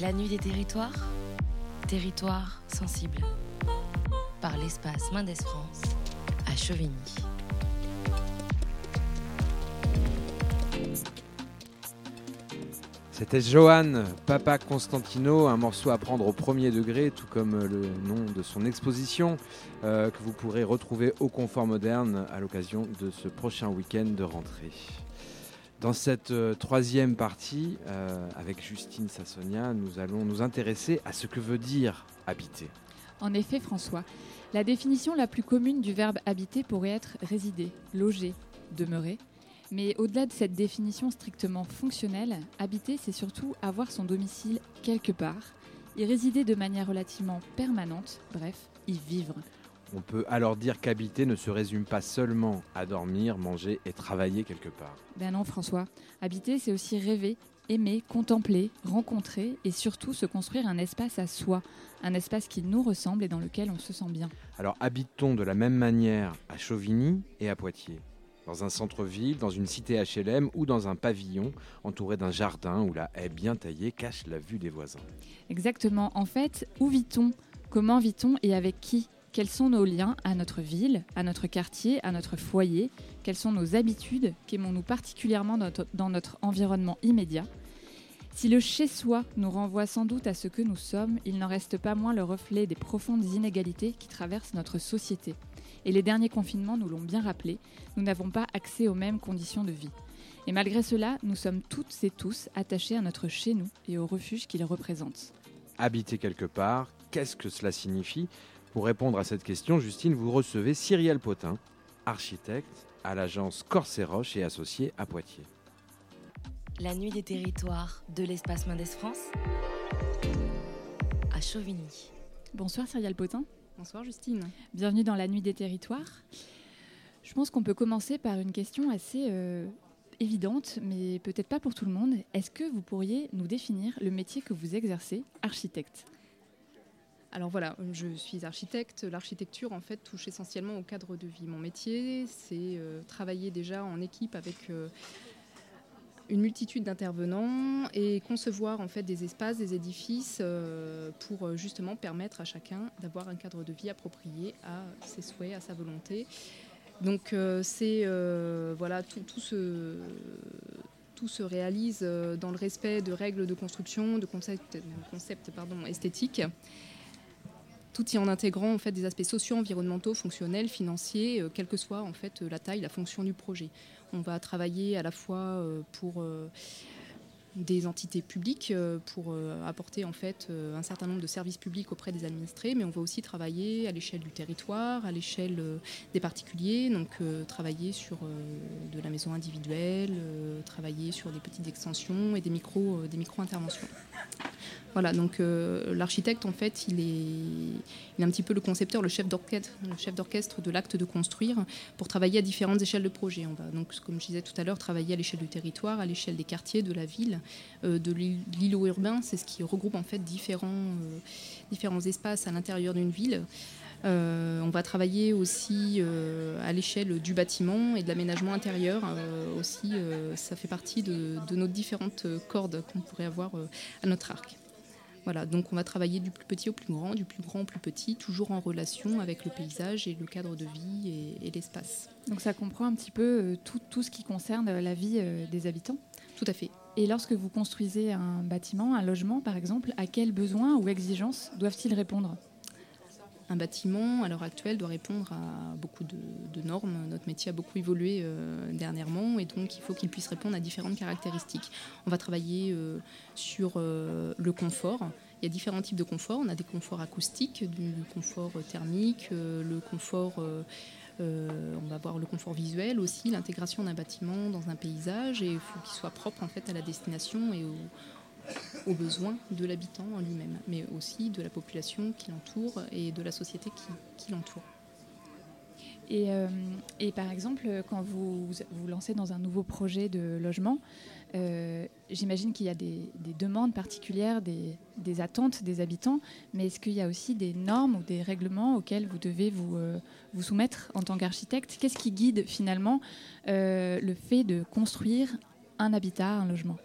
La nuit des territoires, territoire sensible. Par l'espace Mendes France à Chevigny. C'était Johan, Papa Constantino, un morceau à prendre au premier degré, tout comme le nom de son exposition, euh, que vous pourrez retrouver au Confort Moderne à l'occasion de ce prochain week-end de rentrée. Dans cette euh, troisième partie, euh, avec Justine Sassonia, nous allons nous intéresser à ce que veut dire habiter. En effet, François, la définition la plus commune du verbe habiter pourrait être résider, loger, demeurer. Mais au-delà de cette définition strictement fonctionnelle, habiter, c'est surtout avoir son domicile quelque part, y résider de manière relativement permanente, bref, y vivre. On peut alors dire qu'habiter ne se résume pas seulement à dormir, manger et travailler quelque part. Ben non, François. Habiter, c'est aussi rêver, aimer, contempler, rencontrer et surtout se construire un espace à soi, un espace qui nous ressemble et dans lequel on se sent bien. Alors habite-t-on de la même manière à Chauvigny et à Poitiers dans un centre-ville, dans une cité HLM ou dans un pavillon entouré d'un jardin où la haie bien taillée cache la vue des voisins. Exactement. En fait, où vit-on? Comment vit-on? Et avec qui? Quels sont nos liens à notre ville, à notre quartier, à notre foyer? Quelles sont nos habitudes? Qu'aimons-nous particulièrement dans notre environnement immédiat? Si le chez-soi nous renvoie sans doute à ce que nous sommes, il n'en reste pas moins le reflet des profondes inégalités qui traversent notre société. Et les derniers confinements nous l'ont bien rappelé, nous n'avons pas accès aux mêmes conditions de vie. Et malgré cela, nous sommes toutes et tous attachés à notre chez-nous et au refuge qu'il représente. Habiter quelque part, qu'est-ce que cela signifie? Pour répondre à cette question, Justine, vous recevez Cyrielle Potin, architecte à l'agence Roche et associé à Poitiers. La nuit des territoires de l'espace Mendes France à Chauvigny. Bonsoir Cyrielle Potin. Bonsoir Justine. Bienvenue dans la nuit des territoires. Je pense qu'on peut commencer par une question assez euh, évidente, mais peut-être pas pour tout le monde. Est-ce que vous pourriez nous définir le métier que vous exercez, architecte? Alors voilà, je suis architecte. L'architecture, en fait, touche essentiellement au cadre de vie. Mon métier, c'est euh, travailler déjà en équipe avec euh, une multitude d'intervenants et concevoir en fait des espaces, des édifices euh, pour justement permettre à chacun d'avoir un cadre de vie approprié à ses souhaits, à sa volonté. Donc c'est voilà tout, se réalise dans le respect de règles de construction, de concepts, esthétiques tout y en intégrant en fait des aspects sociaux, environnementaux, fonctionnels, financiers, euh, quelle que soit en fait la taille, la fonction du projet. On va travailler à la fois euh, pour euh, des entités publiques pour apporter en fait un certain nombre de services publics auprès des administrés, mais on va aussi travailler à l'échelle du territoire, à l'échelle des particuliers, donc travailler sur de la maison individuelle, travailler sur des petites extensions et des micro, des micro interventions. Voilà, donc euh, l'architecte, en fait, il est, un petit peu le concepteur, le chef d'orchestre, de l'acte de construire pour travailler à différentes échelles de projet. On va donc, comme je disais tout à l'heure, travailler à l'échelle du territoire, à l'échelle des quartiers, de la ville, euh, de l'îlot urbain. C'est ce qui regroupe en fait différents, euh, différents espaces à l'intérieur d'une ville. on va travailler aussi à l'échelle du bâtiment et de l'aménagement intérieur. aussi, ça fait partie de, de nos différentes cordes qu'on pourrait avoir à notre arc. Voilà, donc on va travailler du plus petit au plus grand, du plus grand au plus petit, toujours en relation avec le paysage et le cadre de vie et, l'espace. Donc ça comprend un petit peu euh, tout, tout, ce qui concerne euh, la vie euh, des habitants? Tout à fait. Et lorsque vous construisez un bâtiment, un logement par exemple, à quels besoins ou exigences doivent-ils répondre? Un bâtiment, à l'heure actuelle, doit répondre à beaucoup de, normes. Notre métier a beaucoup évolué euh, dernièrement et donc il faut qu'il puisse répondre à différentes caractéristiques. On va travailler euh, sur euh, le confort. Il y a différents types de confort. On a des conforts acoustiques, du confort thermique, le confort... on va voir le confort visuel aussi, l'intégration d'un bâtiment dans un paysage et il faut qu'il soit propre en fait à la destination et au, aux besoins de l'habitant en lui-même, mais aussi de la population qui l'entoure et de la société qui, l'entoure. Euh, et, par exemple, quand vous vous lancez dans un nouveau projet de logement, euh, j'imagine qu'il y a des, demandes particulières, des, attentes des habitants, mais est-ce qu'il y a aussi des normes ou des règlements auxquels vous devez vous, euh, vous soumettre en tant qu'architecte? Qu'est-ce qui guide finalement le fait de construire un habitat, un logement?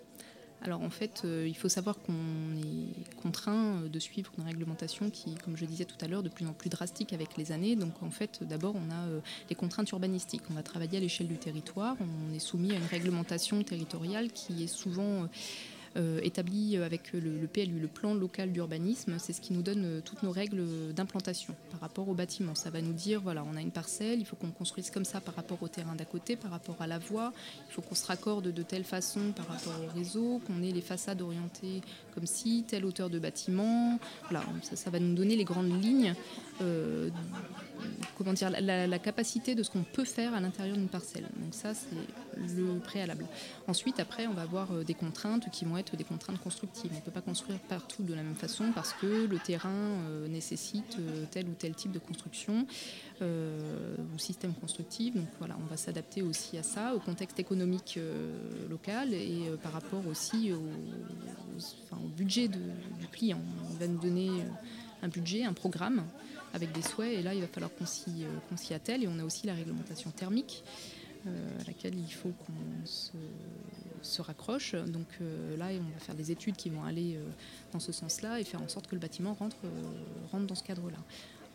Alors en fait, euh, il faut savoir qu'on est contraint euh, de suivre une réglementation qui, comme je disais tout à l'heure, de plus en plus drastique avec les années. Donc en fait, d'abord, on a euh, les contraintes urbanistiques. On va travailler à l'échelle du territoire. On est soumis à une réglementation territoriale qui est souvent établi avec le, PLU, le plan local d'urbanisme. C'est ce qui nous donne euh, toutes nos règles d'implantation par rapport au bâtiment. Ça va nous dire, voilà, on a une parcelle, il faut qu'on construise comme ça par rapport au terrain d'à côté, par rapport à la voie, il faut qu'on se raccorde de telle façon par rapport au réseau, qu'on ait les façades orientées comme si, telle hauteur de bâtiment. Voilà, ça, va nous donner les grandes lignes euh, comment dire, la, capacité de ce qu'on peut faire à l'intérieur d'une parcelle. Donc ça, c'est le préalable. Ensuite, après, on va avoir euh, des contraintes qui vont être des contraintes constructives. On ne peut pas construire partout de la même façon parce que le terrain euh, nécessite euh, tel ou tel type de construction ou système constructif. Donc voilà, on va s'adapter aussi à ça, au contexte économique local et par rapport aussi au, budget du client. On va nous donner un budget, un programme avec des souhaits. Et là, il va falloir qu'on s'y, euh, attelle. Et on a aussi la réglementation thermique euh, à laquelle il faut qu'on se, raccroche. Donc euh, là, on va faire des études qui vont aller dans ce sens-là et faire en sorte que le bâtiment rentre, rentre dans ce cadre-là.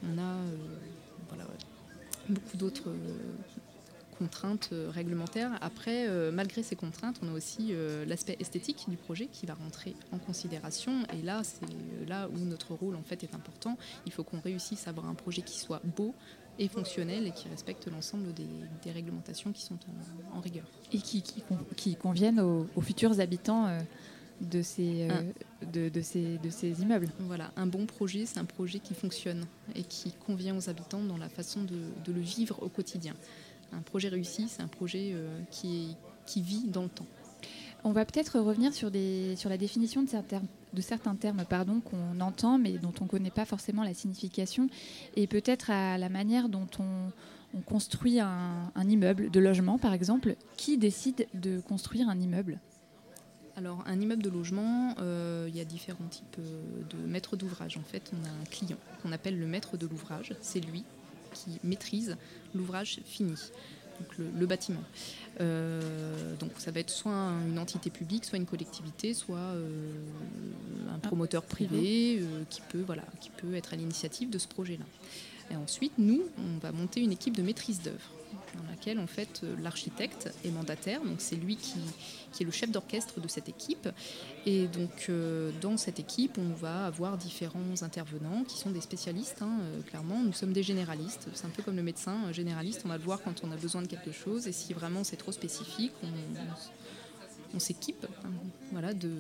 On a beaucoup d'autres contraintes euh, réglementaires. Après, euh, malgré ces contraintes, on a aussi euh, l'aspect esthétique du projet qui va rentrer en considération. Et là, c'est là où notre rôle en fait est important. Il faut qu'on réussisse à avoir un projet qui soit beau et fonctionnel et qui respecte l'ensemble des, réglementations qui sont en, rigueur. Et qui, qui, conviennent aux, futurs habitants. de ces, de, de, ces, de ces immeubles. Voilà, un bon projet, c'est un projet qui fonctionne et qui convient aux habitants dans la façon de, de le vivre au quotidien un projet réussi, c'est un projet euh, qui, qui vit dans le temps. On va peut-être revenir sur, des, sur la définition de certains, de certains termes pardon, qu'on entend mais dont on ne connaît pas forcément la signification et peut-être à la manière dont on, construit un, immeuble de logement par exemple. Qui décide de construire un immeuble? Alors, un immeuble de logement, euh, il y a différents types euh, de maîtres d'ouvrage. En fait, on a un client qu'on appelle le maître de l'ouvrage. C'est lui qui maîtrise l'ouvrage fini, donc le, bâtiment. Euh, donc ça va être soit une entité publique, soit une collectivité, soit euh, un promoteur privé euh, qui, peut, voilà, qui peut être à l'initiative de ce projet-là. Et ensuite, nous, on va monter une équipe de maîtrise d'œuvre dans laquelle en fait euh, l'architecte est mandataire, donc c'est lui qui, est le chef d'orchestre de cette équipe. Et donc euh, dans cette équipe, on va avoir différents intervenants qui sont des spécialistes. Hein, euh, clairement, nous sommes des généralistes. C'est un peu comme le médecin généraliste. On va le voir quand on a besoin de quelque chose, et si vraiment c'est trop spécifique, on s'équipe hein, voilà, de,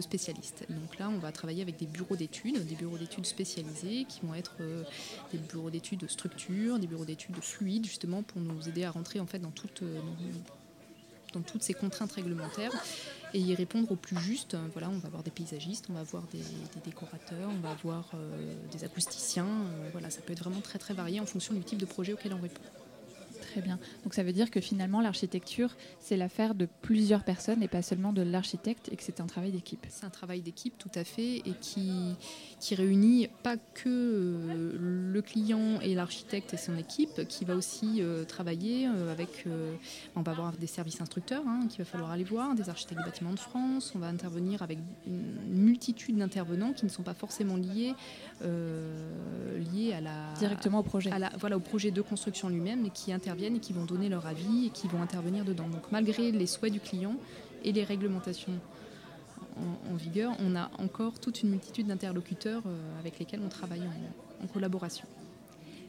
spécialistes. Donc là, on va travailler avec des bureaux d'études, des bureaux d'études spécialisés qui vont être euh, des bureaux d'études de structure, des bureaux d'études de fluide, justement pour nous aider à rentrer en fait dans, euh, dans toutes ces contraintes réglementaires et y répondre au plus juste. Voilà, on va avoir des paysagistes, on va avoir des, décorateurs, on va avoir euh, des acousticiens. voilà, ça peut être vraiment très très varié en fonction du type de projet auquel on répond. Très bien. Donc ça veut dire que finalement l'architecture, c'est l'affaire de plusieurs personnes et pas seulement de l'architecte et que c'est un travail d'équipe. C'est un travail d'équipe tout à fait et qui, qui réunit pas que euh, le client et l'architecte et son équipe, qui va aussi euh, travailler euh, avec, on va avoir des services instructeurs hein, qu'il va falloir aller voir, des architectes du bâtiment de France, on va intervenir avec une multitude d'intervenants qui ne sont pas forcément liés, liés à la... Directement au projet. À la, voilà, au projet de construction lui-même et qui interviennent et qui vont donner leur avis et qui vont intervenir dedans. Donc malgré les souhaits du client et les réglementations en, vigueur, on a encore toute une multitude d'interlocuteurs euh, avec lesquels on travaille en, collaboration.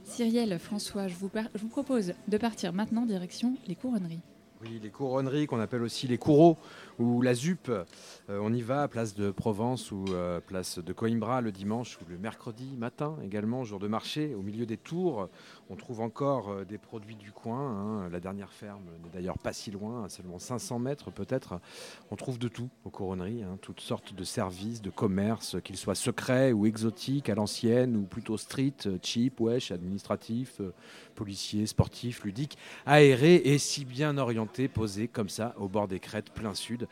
Cyrielle, François, je vous, je vous propose de partir maintenant direction les couronneries. Oui, les couronneries qu'on appelle aussi les courreaux ou la ZUP. Euh, on y va, place de Provence ou euh, place de Coimbra le dimanche ou le mercredi matin également, jour de marché. Au milieu des tours, on trouve encore euh, des produits du coin. Hein. La dernière ferme n'est d'ailleurs pas si loin, seulement 500 mètres peut-être. On trouve de tout aux couronneries, hein. toutes sortes de services, de commerces, qu'ils soient secrets ou exotiques, à l'ancienne ou plutôt street, cheap, wesh, administratif, policiers, sportifs, ludiques, aérés et si bien orientés, posés comme ça au bord des crêtes plein sud.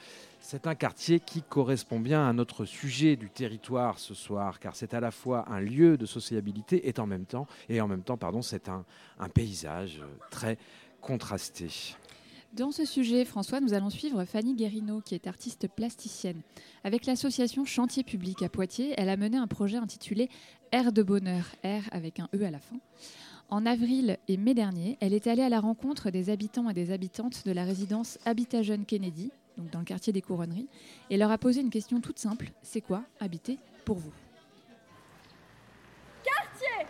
C'est un quartier qui correspond bien à notre sujet du territoire ce soir, car c'est à la fois un lieu de sociabilité et en même temps, et en même temps, pardon, c'est un, paysage très contrasté. Dans ce sujet, François, nous allons suivre Fanny Guérino, qui est artiste plasticienne. Avec l'association Chantier Public à Poitiers, elle a mené un projet intitulé Air de bonheur, R avec un E à la fin. En avril et mai dernier, elle est allée à la rencontre des habitants et des habitantes de la résidence Habitat Jeune Kennedy, donc dans le quartier des Couronneries, et leur a posé une question toute simple c'est quoi habiter pour vous? Quartier!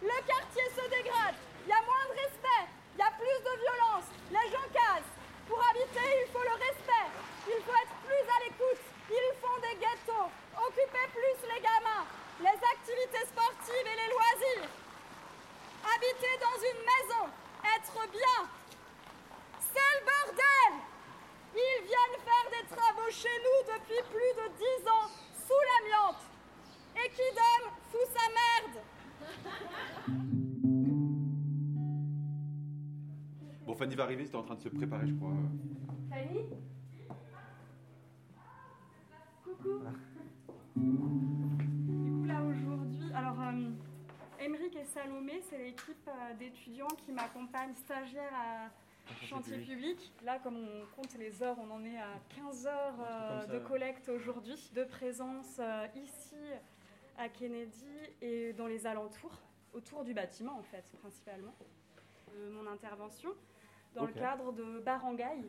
Le quartier se dégrade, il y a moins de respect, il y a plus de violence, les gens cassent. Pour habiter, il faut le respect, il faut être plus à l'écoute, ils font des ghettos, occuper plus les gamins, les activités sportives et les loisirs. Habiter dans une maison, être bien, c'est le bordel Ils viennent faire des travaux chez nous depuis plus de dix ans, sous l'amiante. Et qui donne sous sa merde Bon, Fanny va arriver, c'était en train de se préparer, je crois. Fanny Coucou. Du coup, là aujourd'hui, alors, euh, Émeric et Salomé, c'est l'équipe euh, d'étudiants qui m'accompagnent stagiaires à chantier public. Là, comme on compte les heures, on en est à 15 heures euh, de collecte aujourd'hui, de présence euh, ici à Kennedy et dans les alentours, autour du bâtiment en fait, principalement. Euh, mon intervention dans le cadre de Barangay,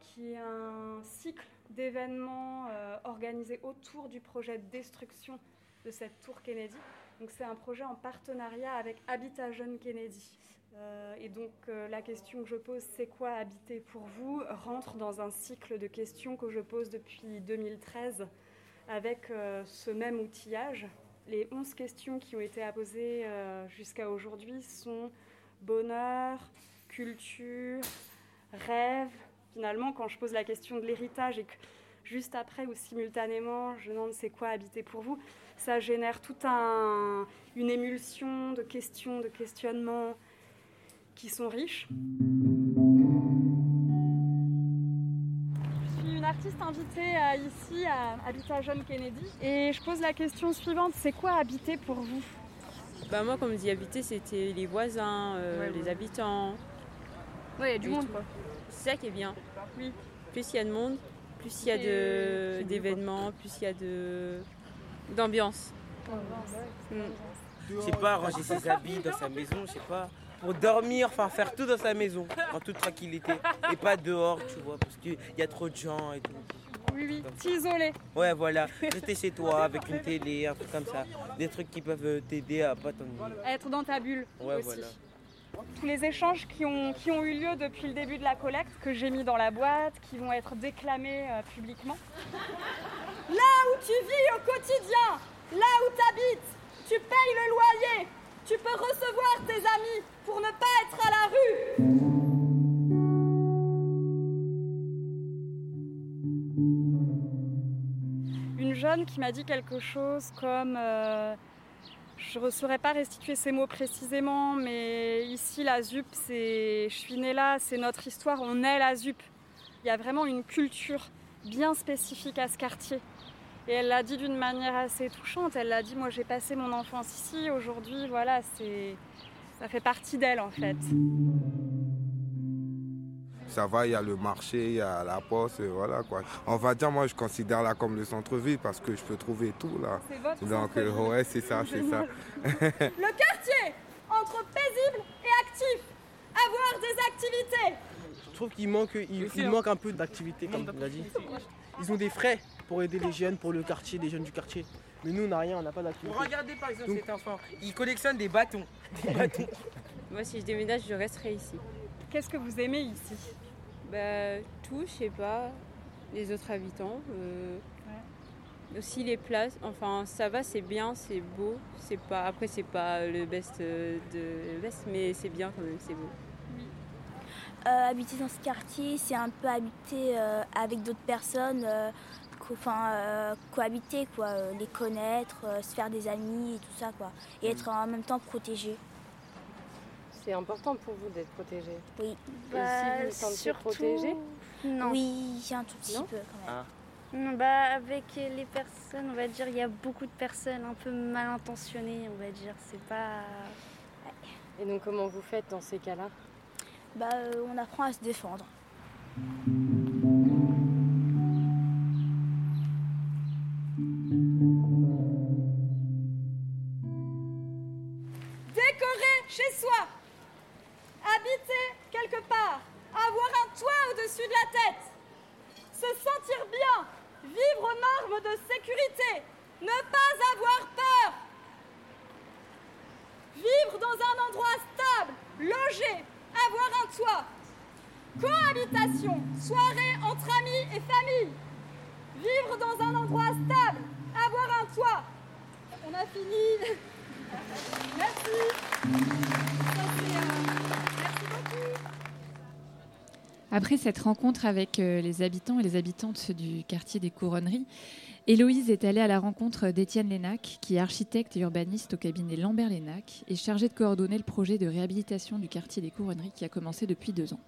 qui est un cycle d'événements euh, organisés autour du projet de destruction de cette tour Kennedy. Donc c'est un projet en partenariat avec Habitat Jeune Kennedy. Euh, et donc euh, la question que je pose, c'est quoi habiter pour vous, rentre dans un cycle de questions que je pose depuis 2013 avec euh, ce même outillage. Les 11 questions qui ont été posées euh, jusqu'à aujourd'hui sont bonheur, culture, rêve. Finalement, quand je pose la question de l'héritage et que juste après ou simultanément, je demande c'est quoi habiter pour vous, ça génère toute un, une émulsion de questions, de questionnements qui sont riches. Je suis une artiste invitée euh, ici à Habitat Jeune Kennedy et je pose la question suivante, c'est quoi habiter pour vous? Bah moi, comme dit habiter, c'était les voisins, euh, Ouais, les ouais. habitants. Ouais, il y a du monde quoi. C'est ça qui est bien. Oui. Plus il y a de monde, plus il y a de- c'est d'événements, plus il y a de d'ambiance. Mm. Je sais pas, ranger ses habits dans sa maison, je sais pas. Pour dormir, enfin faire tout dans sa maison, en toute tranquillité. Et pas dehors, tu vois, parce qu'il y a trop de gens et tout. Oui, oui, t'isoler. Ouais, voilà. Rester chez toi avec une télé, un truc comme ça. Des trucs qui peuvent t'aider à pas t'ennuyer. être dans ta bulle Ouais, aussi. voilà. Tous les échanges qui ont, qui ont eu lieu depuis le début de la collecte, que j'ai mis dans la boîte, qui vont être déclamés euh, publiquement. Là où tu vis au quotidien, là où tu habites, tu payes le loyer, tu peux recevoir tes amis pour ne pas être à la rue. Une jeune qui m'a dit quelque chose comme euh, je ne saurais pas restituer ces mots précisément, mais ici la ZUP, c'est je suis née là, c'est notre histoire, on est la ZUP. Il y a vraiment une culture bien spécifique à ce quartier. Et elle l'a dit d'une manière assez touchante. Elle l'a dit, moi j'ai passé mon enfance ici, aujourd'hui, voilà, c'est ça fait partie d'elle en fait. Ça va, il y a le marché, il y a la poste, voilà quoi. On va dire, moi je considère là comme le centre-ville parce que je peux trouver tout là. C'est votre Donc euh, ouais, c'est ça, c'est ça. Le quartier, entre paisible et actif, avoir des activités. Je trouve qu'il manque, il, il manque un peu d'activité, comme tu l'as dit. Ils ont des frais pour aider les jeunes, pour le quartier, les jeunes du quartier. Mais nous, on n'a rien, on n'a pas d'activité. Regardez par exemple Donc- cet enfant, il collectionne des bâtons. Des bâtons. Moi, si je déménage, je resterai ici. Qu'est-ce que vous aimez ici? Bah, tout, je sais pas, les autres habitants. euh, Aussi les places, enfin ça va, c'est bien, c'est beau. C'est pas, après c'est pas le best euh, de le best, mais c'est bien quand même, c'est beau. Euh, habiter dans ce quartier, c'est un peu habiter euh, avec d'autres personnes, euh, co- enfin euh, cohabiter, quoi, euh, les connaître, euh, se faire des amis et tout ça, quoi, et être en même temps protégé. C'est important pour vous d'être protégé. Oui. Bah, vous vous sentez protégé Non. Oui, un tout petit Non peu quand même. Non, bah, avec les personnes, on va dire, il y a beaucoup de personnes un peu mal intentionnées, on va dire. C'est pas. Et donc comment vous faites dans ces cas-là? Bah, euh, on apprend à se défendre. Rencontre avec euh, les habitants et les habitantes du quartier des Couronneries, Héloïse est allée à la rencontre d'Étienne Lénac, qui est architecte et urbaniste au cabinet Lambert Lénac et chargé de coordonner le projet de réhabilitation du quartier des Couronneries qui a commencé depuis deux ans.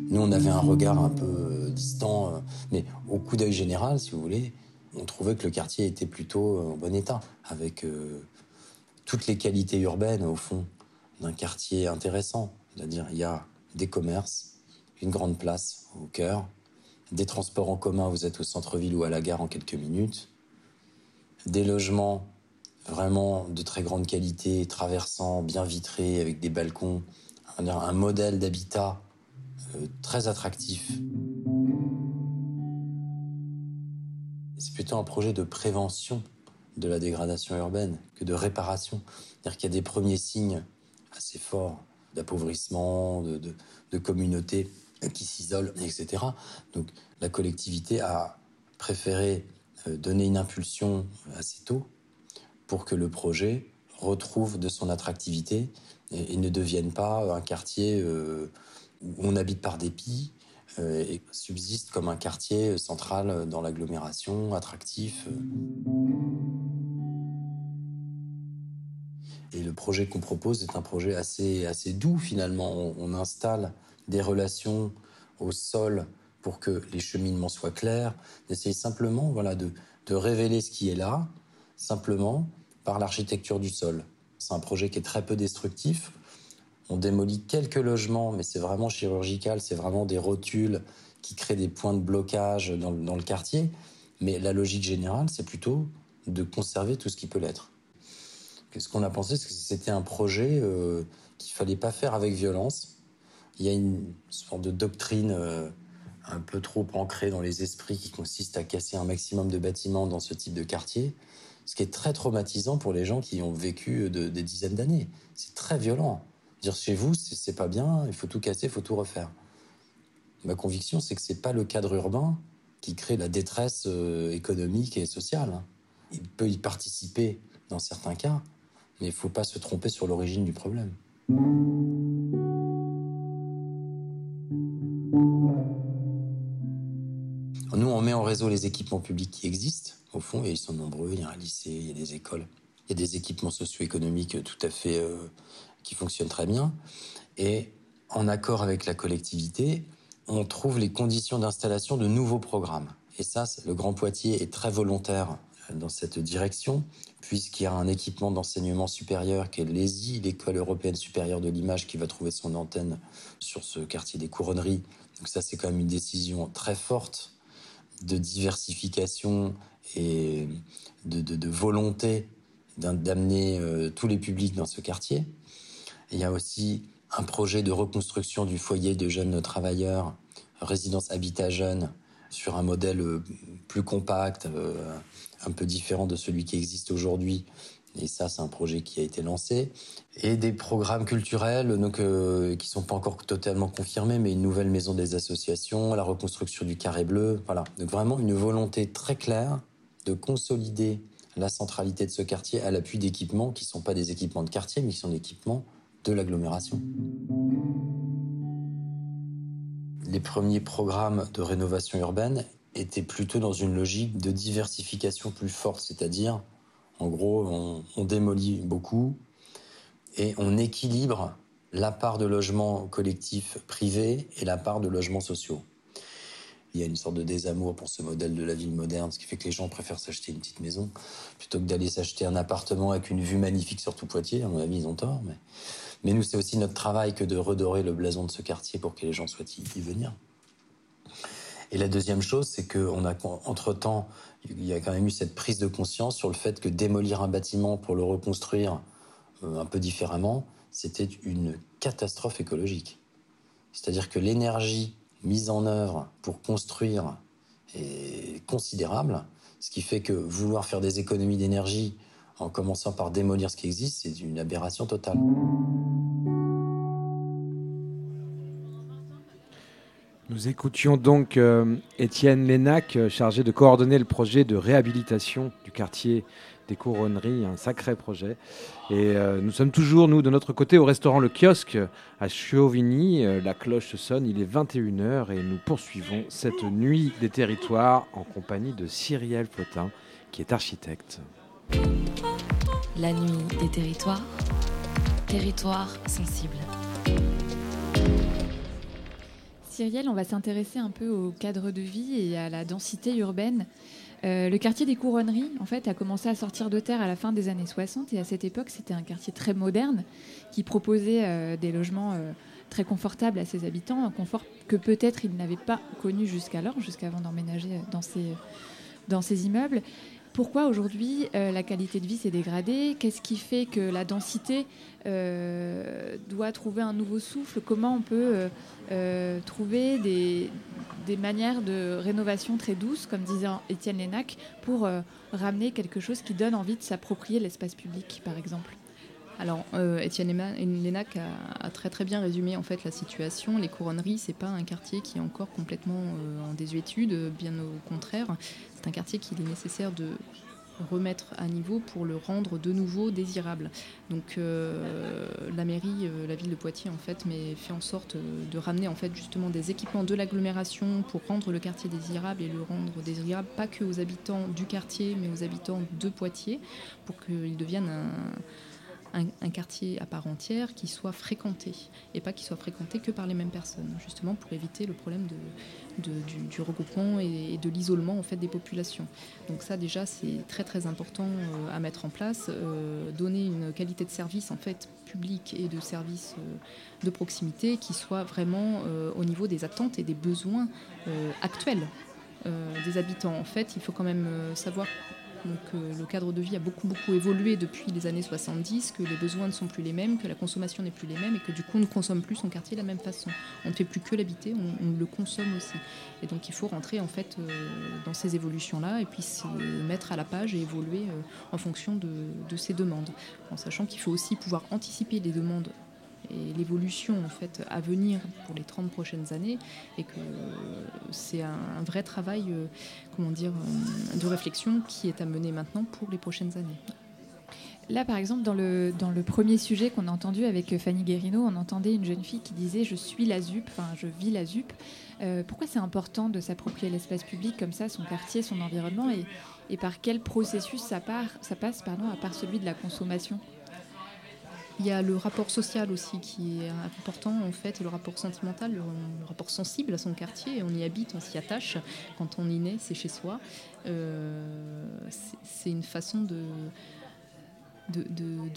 Nous, on avait un regard un peu euh, distant, euh, mais au coup d'œil général, si vous voulez, on trouvait que le quartier était plutôt euh, en bon état, avec toutes les qualités urbaines, au fond, d'un quartier intéressant. C'est-à-dire, il y a des commerces, une grande place au cœur, des transports en commun, vous êtes au centre-ville ou à la gare en quelques minutes, des logements vraiment de très grande qualité, traversants, bien vitrés, avec des balcons, un, un modèle d'habitat euh, très attractif. Plutôt un projet de prévention de la dégradation urbaine que de réparation. C'est-à-dire qu'il y a des premiers signes assez forts d'appauvrissement, de, communautés qui s'isolent, etc. Donc la collectivité a préféré euh, donner une impulsion assez tôt pour que le projet retrouve de son attractivité et, ne devienne pas un quartier euh, où on habite par dépit et subsiste comme un quartier central dans l'agglomération, attractif. Et le projet qu'on propose est un projet assez, assez doux finalement. On, installe des relations au sol pour que les cheminements soient clairs, d'essayer simplement voilà, de, de révéler ce qui est là, simplement par l'architecture du sol. C'est un projet qui est très peu destructif. On démolit quelques logements, mais c'est vraiment chirurgical, c'est vraiment des rotules qui créent des points de blocage dans, le quartier. Mais la logique générale, c'est plutôt de conserver tout ce qui peut l'être. Ce qu'on a pensé, c'est que c'était un projet euh, qu'il fallait pas faire avec violence. Il y a une sorte de doctrine euh, un peu trop ancrée dans les esprits qui consiste à casser un maximum de bâtiments dans ce type de quartier, ce qui est très traumatisant pour les gens qui ont vécu des dizaines d'années. C'est très violent. Dire chez vous, c'est pas bien, il faut tout casser, il faut tout refaire. Ma conviction, c'est que c'est pas le cadre urbain qui crée la détresse euh, économique et sociale. Il peut y participer dans certains cas, mais il faut pas se tromper sur l'origine du problème. Nous, on met en réseau les équipements publics qui existent, au fond, et ils sont nombreux. Il y a un lycée, il y a des écoles, il y a des équipements socio-économiques tout à fait euh, qui fonctionnent très bien. Et en accord avec la collectivité, on trouve les conditions d'installation de nouveaux programmes. Et ça, le Grand Poitiers est très volontaire dans cette direction, puisqu'il y a un équipement d'enseignement supérieur qui est l'ESI, l'École européenne supérieure de l'image, qui va trouver son antenne sur ce quartier des couronneries. Donc ça, c'est quand même une décision très forte de diversification et de, volonté d'amener euh, tous les publics dans ce quartier. Il y a aussi un projet de reconstruction du foyer de jeunes travailleurs, résidence habitat jeunes, sur un modèle euh, plus compact, euh, un peu différent de celui qui existe aujourd'hui. Et ça, c'est un projet qui a été lancé. Et des programmes culturels donc, euh, qui sont pas encore totalement confirmés, mais une nouvelle maison des associations, la reconstruction du carré bleu. Voilà. Donc vraiment une volonté très claire de consolider la centralité de ce quartier à l'appui d'équipements qui ne sont pas des équipements de quartier, mais qui sont des équipements de l'agglomération. Les premiers programmes de rénovation urbaine était plutôt dans une logique de diversification plus forte, c'est-à-dire, en gros, on, démolit beaucoup et on équilibre la part de logements collectifs privés et la part de logements sociaux. Il y a une sorte de désamour pour ce modèle de la ville moderne, ce qui fait que les gens préfèrent s'acheter une petite maison plutôt que d'aller s'acheter un appartement avec une vue magnifique sur tout Poitiers. À mon avis, ils ont tort. Mais, mais nous, c'est aussi notre travail que de redorer le blason de ce quartier pour que les gens souhaitent y, venir. Et la deuxième chose, c'est qu'on a, entre-temps, il y a quand même eu cette prise de conscience sur le fait que démolir un bâtiment pour le reconstruire euh, un peu différemment, c'était une catastrophe écologique. C'est-à-dire que l'énergie mise en œuvre pour construire est considérable, ce qui fait que vouloir faire des économies d'énergie en commençant par démolir ce qui existe, c'est une aberration totale. Nous écoutions donc euh, Étienne Lénac, euh, chargé de coordonner le projet de réhabilitation du quartier des couronneries, un sacré projet. Et euh, nous sommes toujours, nous, de notre côté, au restaurant Le Kiosque à Chauvigny. Euh, la cloche sonne, il est 21h et nous poursuivons cette nuit des territoires en compagnie de Cyrielle Potin, qui est architecte. La nuit des territoires, territoire sensible. On va s'intéresser un peu au cadre de vie et à la densité urbaine. Euh, le quartier des Couronneries, en fait, a commencé à sortir de terre à la fin des années 60 et à cette époque, c'était un quartier très moderne qui proposait euh, des logements euh, très confortables à ses habitants, un confort que peut-être ils n'avaient pas connu jusqu'alors, jusqu'avant d'emménager dans ces immeubles. Pourquoi aujourd'hui euh, la qualité de vie s'est dégradée? Qu'est-ce qui fait que la densité euh, doit trouver un nouveau souffle? Comment on peut euh, trouver des, manières de rénovation très douces, comme disait Étienne Lénac, pour ramener quelque chose qui donne envie de s'approprier l'espace public, par exemple? Alors, Étienne Lénac a, très bien résumé en fait la situation. Les couronneries, c'est pas un quartier qui est encore complètement en désuétude, bien au contraire c'est un quartier qu'il est nécessaire de remettre à niveau pour le rendre de nouveau désirable. Donc euh, la mairie, euh, la ville de Poitiers en fait, mais fait en sorte euh, de ramener en fait justement des équipements de l'agglomération pour rendre le quartier désirable et le rendre désirable pas que aux habitants du quartier, mais aux habitants de Poitiers, pour qu'il devienne un un, quartier à part entière qui soit fréquenté et pas qui soit fréquenté que par les mêmes personnes, justement pour éviter le problème du, regroupement et, de l'isolement en fait des populations. Donc ça déjà c'est très très important euh, à mettre en place, euh, donner une qualité de service en fait public et de service euh, de proximité qui soit vraiment au niveau des attentes et des besoins actuels des habitants. En fait, il faut quand même savoir donc euh, le cadre de vie a beaucoup beaucoup évolué depuis les années 70, que les besoins ne sont plus les mêmes, que la consommation n'est plus les mêmes et que du coup on ne consomme plus son quartier de la même façon. On ne fait plus que l'habiter, on, le consomme aussi. Et donc il faut rentrer en fait euh, dans ces évolutions-là et puis se mettre à la page et évoluer euh, en fonction de, de ces demandes, en sachant qu'il faut aussi pouvoir anticiper les demandes et l'évolution en fait à venir pour les 30 prochaines années et que c'est un, vrai travail euh, comment dire euh, de réflexion qui est à mener maintenant pour les prochaines années. Là, par exemple, dans le, dans le premier sujet qu'on a entendu avec Fanny Guérino, on entendait une jeune fille qui disait Je suis la ZUP, enfin, je vis la ZUP. Euh, pourquoi c'est important de s'approprier l'espace public comme ça, son quartier, son environnement, et, et par quel processus ça, part, ça passe pardon, à part celui de la consommation? Il y a le rapport social aussi qui est important en fait, le rapport sentimental, le, rapport sensible à son quartier. On y habite, on s'y attache. Quand on y naît, c'est chez soi. Euh, c'est une façon de,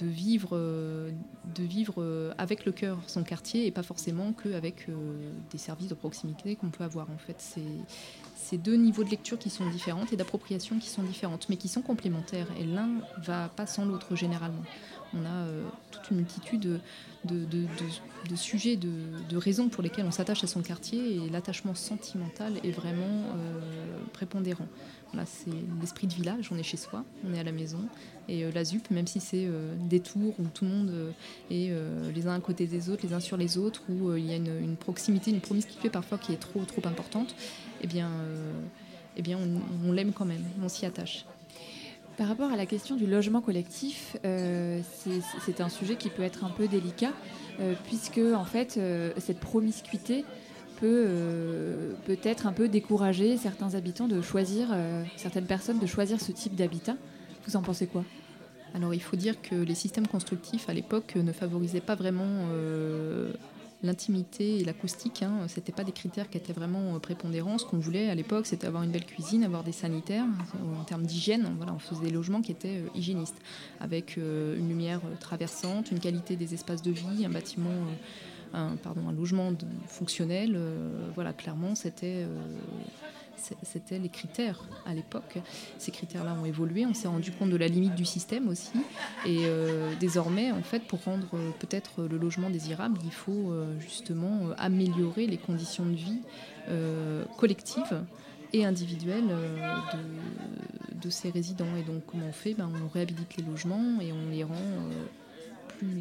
vivre, de vivre avec le cœur son quartier et pas forcément qu'avec euh, des services de proximité qu'on peut avoir. En fait, c'est deux niveaux de lecture qui sont différents et d'appropriation qui sont différentes, mais qui sont complémentaires. Et l'un va pas sans l'autre généralement on a euh, toute une multitude de, sujets, de, raisons pour lesquelles on s'attache à son quartier et l'attachement sentimental est vraiment euh, prépondérant. c'est l'esprit de village, on est chez soi, on est à la maison. Et euh, la ZUP, même si c'est des tours où tout le monde est les uns à côté des autres, les uns sur les autres, où il y a une, proximité, une promiscuité parfois qui est trop, trop importante, eh bien, eh bien on l'aime quand même, on s'y attache. Par rapport à la question du logement collectif, euh, c'est un sujet qui peut être un peu délicat, euh, puisque en fait, euh, cette promiscuité peut peut-être un peu décourager certains habitants de choisir, certaines personnes de choisir ce type d'habitat. Vous en pensez quoi? Alors il faut dire que les systèmes constructifs à l'époque ne favorisaient pas vraiment l'intimité et l'acoustique. Hein, c'était pas des critères qui étaient vraiment prépondérants. Ce qu'on voulait à l'époque, c'était avoir une belle cuisine, avoir des sanitaires. En termes d'hygiène, voilà, on faisait des logements qui étaient hygiénistes, avec une lumière traversante, une qualité des espaces de vie, un bâtiment pardon, un logement fonctionnel. Euh, voilà, clairement, c'était euh, c'était les critères à l'époque. Ces critères-là ont évolué, on s'est rendu compte de la limite du système aussi. Et euh, désormais, en fait, pour rendre peut-être le logement désirable, il faut justement améliorer les conditions de vie collectives et individuelles de, de, ces résidents. Et donc, comment on fait? Ben, On réhabilite les logements et on les rend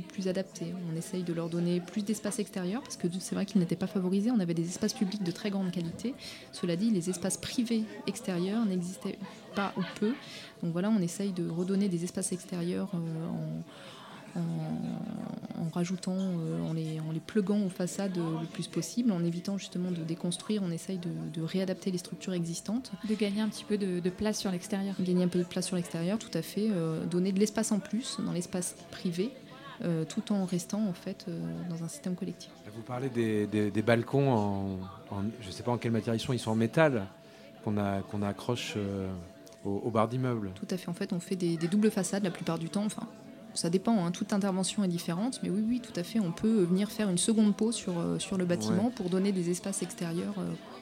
plus, adaptés. On essaye de leur donner plus d'espace extérieur parce que c'est vrai qu'ils n'étaient pas favorisés. On avait des espaces publics de très grande qualité. Cela dit, les espaces privés extérieurs n'existaient pas ou peu. Donc voilà, on essaye de redonner des espaces extérieurs euh, en, rajoutant, euh, en, les, en les pluguant aux façades le plus possible, en évitant justement de déconstruire, on essaye de, réadapter les structures existantes. De gagner un petit peu de, place sur l'extérieur. Gagner un peu de place sur l'extérieur, tout à fait. Euh, donner de l'espace en plus dans l'espace privé euh, tout en restant en fait euh, dans un système collectif. Vous parlez des, balcons, en, je ne sais pas en quelle matière ils sont, ils sont en métal qu'on qu'on accroche euh, aux, barres d'immeubles. Tout à fait, en fait on fait des, doubles façades la plupart du temps, enfin ça dépend, hein. toute intervention est différente, mais oui, oui, tout à fait, on peut venir faire une seconde peau sur, sur le bâtiment pour donner des espaces extérieurs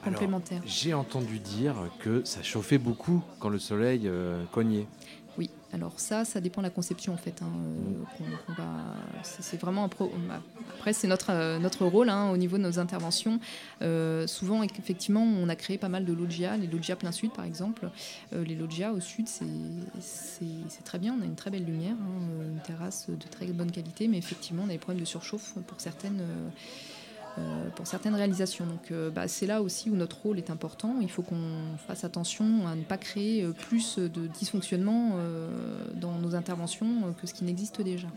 complémentaires. J'ai entendu dire que ça chauffait beaucoup quand le soleil cognait. Oui, alors ça, ça dépend de la conception en fait. Hein, euh, c'est vraiment un pro... Bah, après, c'est notre, euh, notre rôle hein, au niveau de nos interventions. Euh, souvent, effectivement, on a créé pas mal de loggias, les loggias plein sud par exemple. les loggias au sud, c'est très bien, on a une très belle lumière, hein, une terrasse de très bonne qualité, mais effectivement, on a des problèmes de surchauffe pour certaines pour certaines réalisations. Donc euh, bah, c'est là aussi où notre rôle est important. Il faut qu'on fasse attention à ne pas créer euh, plus de dysfonctionnements dans nos interventions que ce qui n'existe déjà.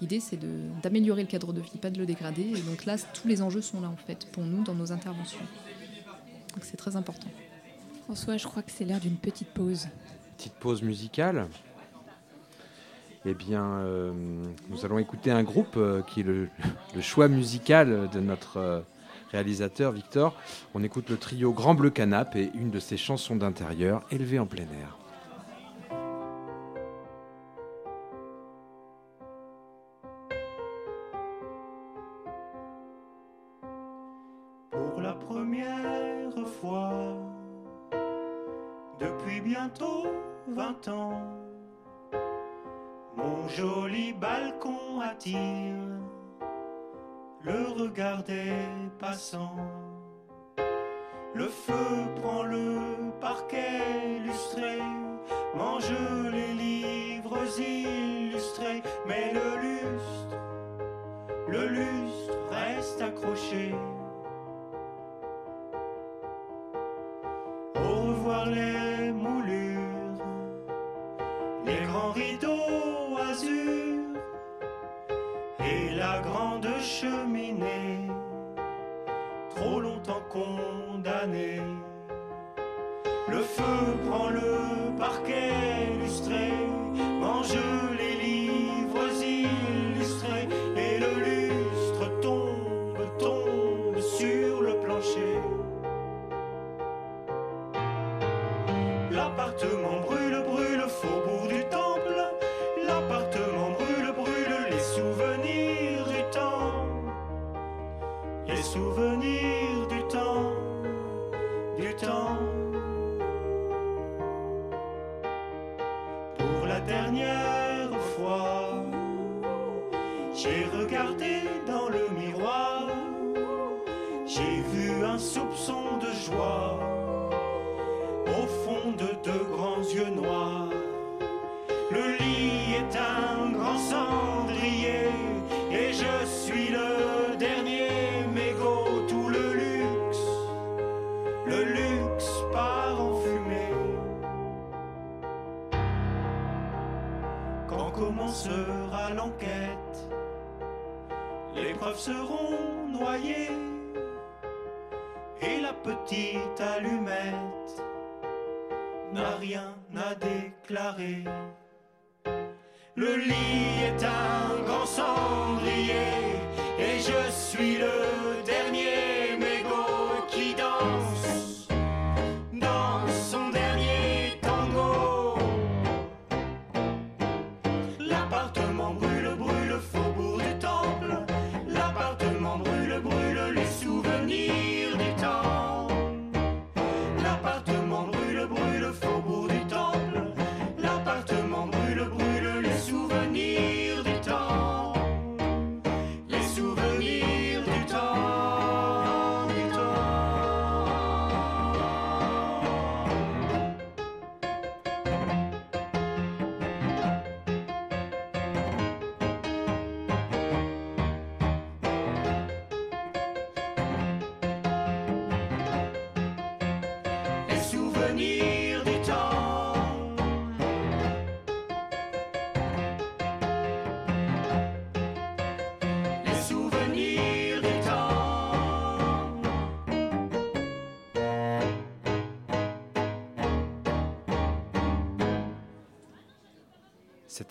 L'idée, c'est d'améliorer le cadre de vie, pas de le dégrader. Et donc là, tous les enjeux sont là, en fait, pour nous, dans nos interventions. Donc c'est très important. François, je crois que c'est l'heure d'une petite pause. Petite pause musicale eh bien, euh, nous allons écouter un groupe euh, qui est le, choix musical de notre euh, réalisateur Victor. On écoute le trio Grand Bleu Canap et une de ses chansons d'intérieur, Élevée en plein air.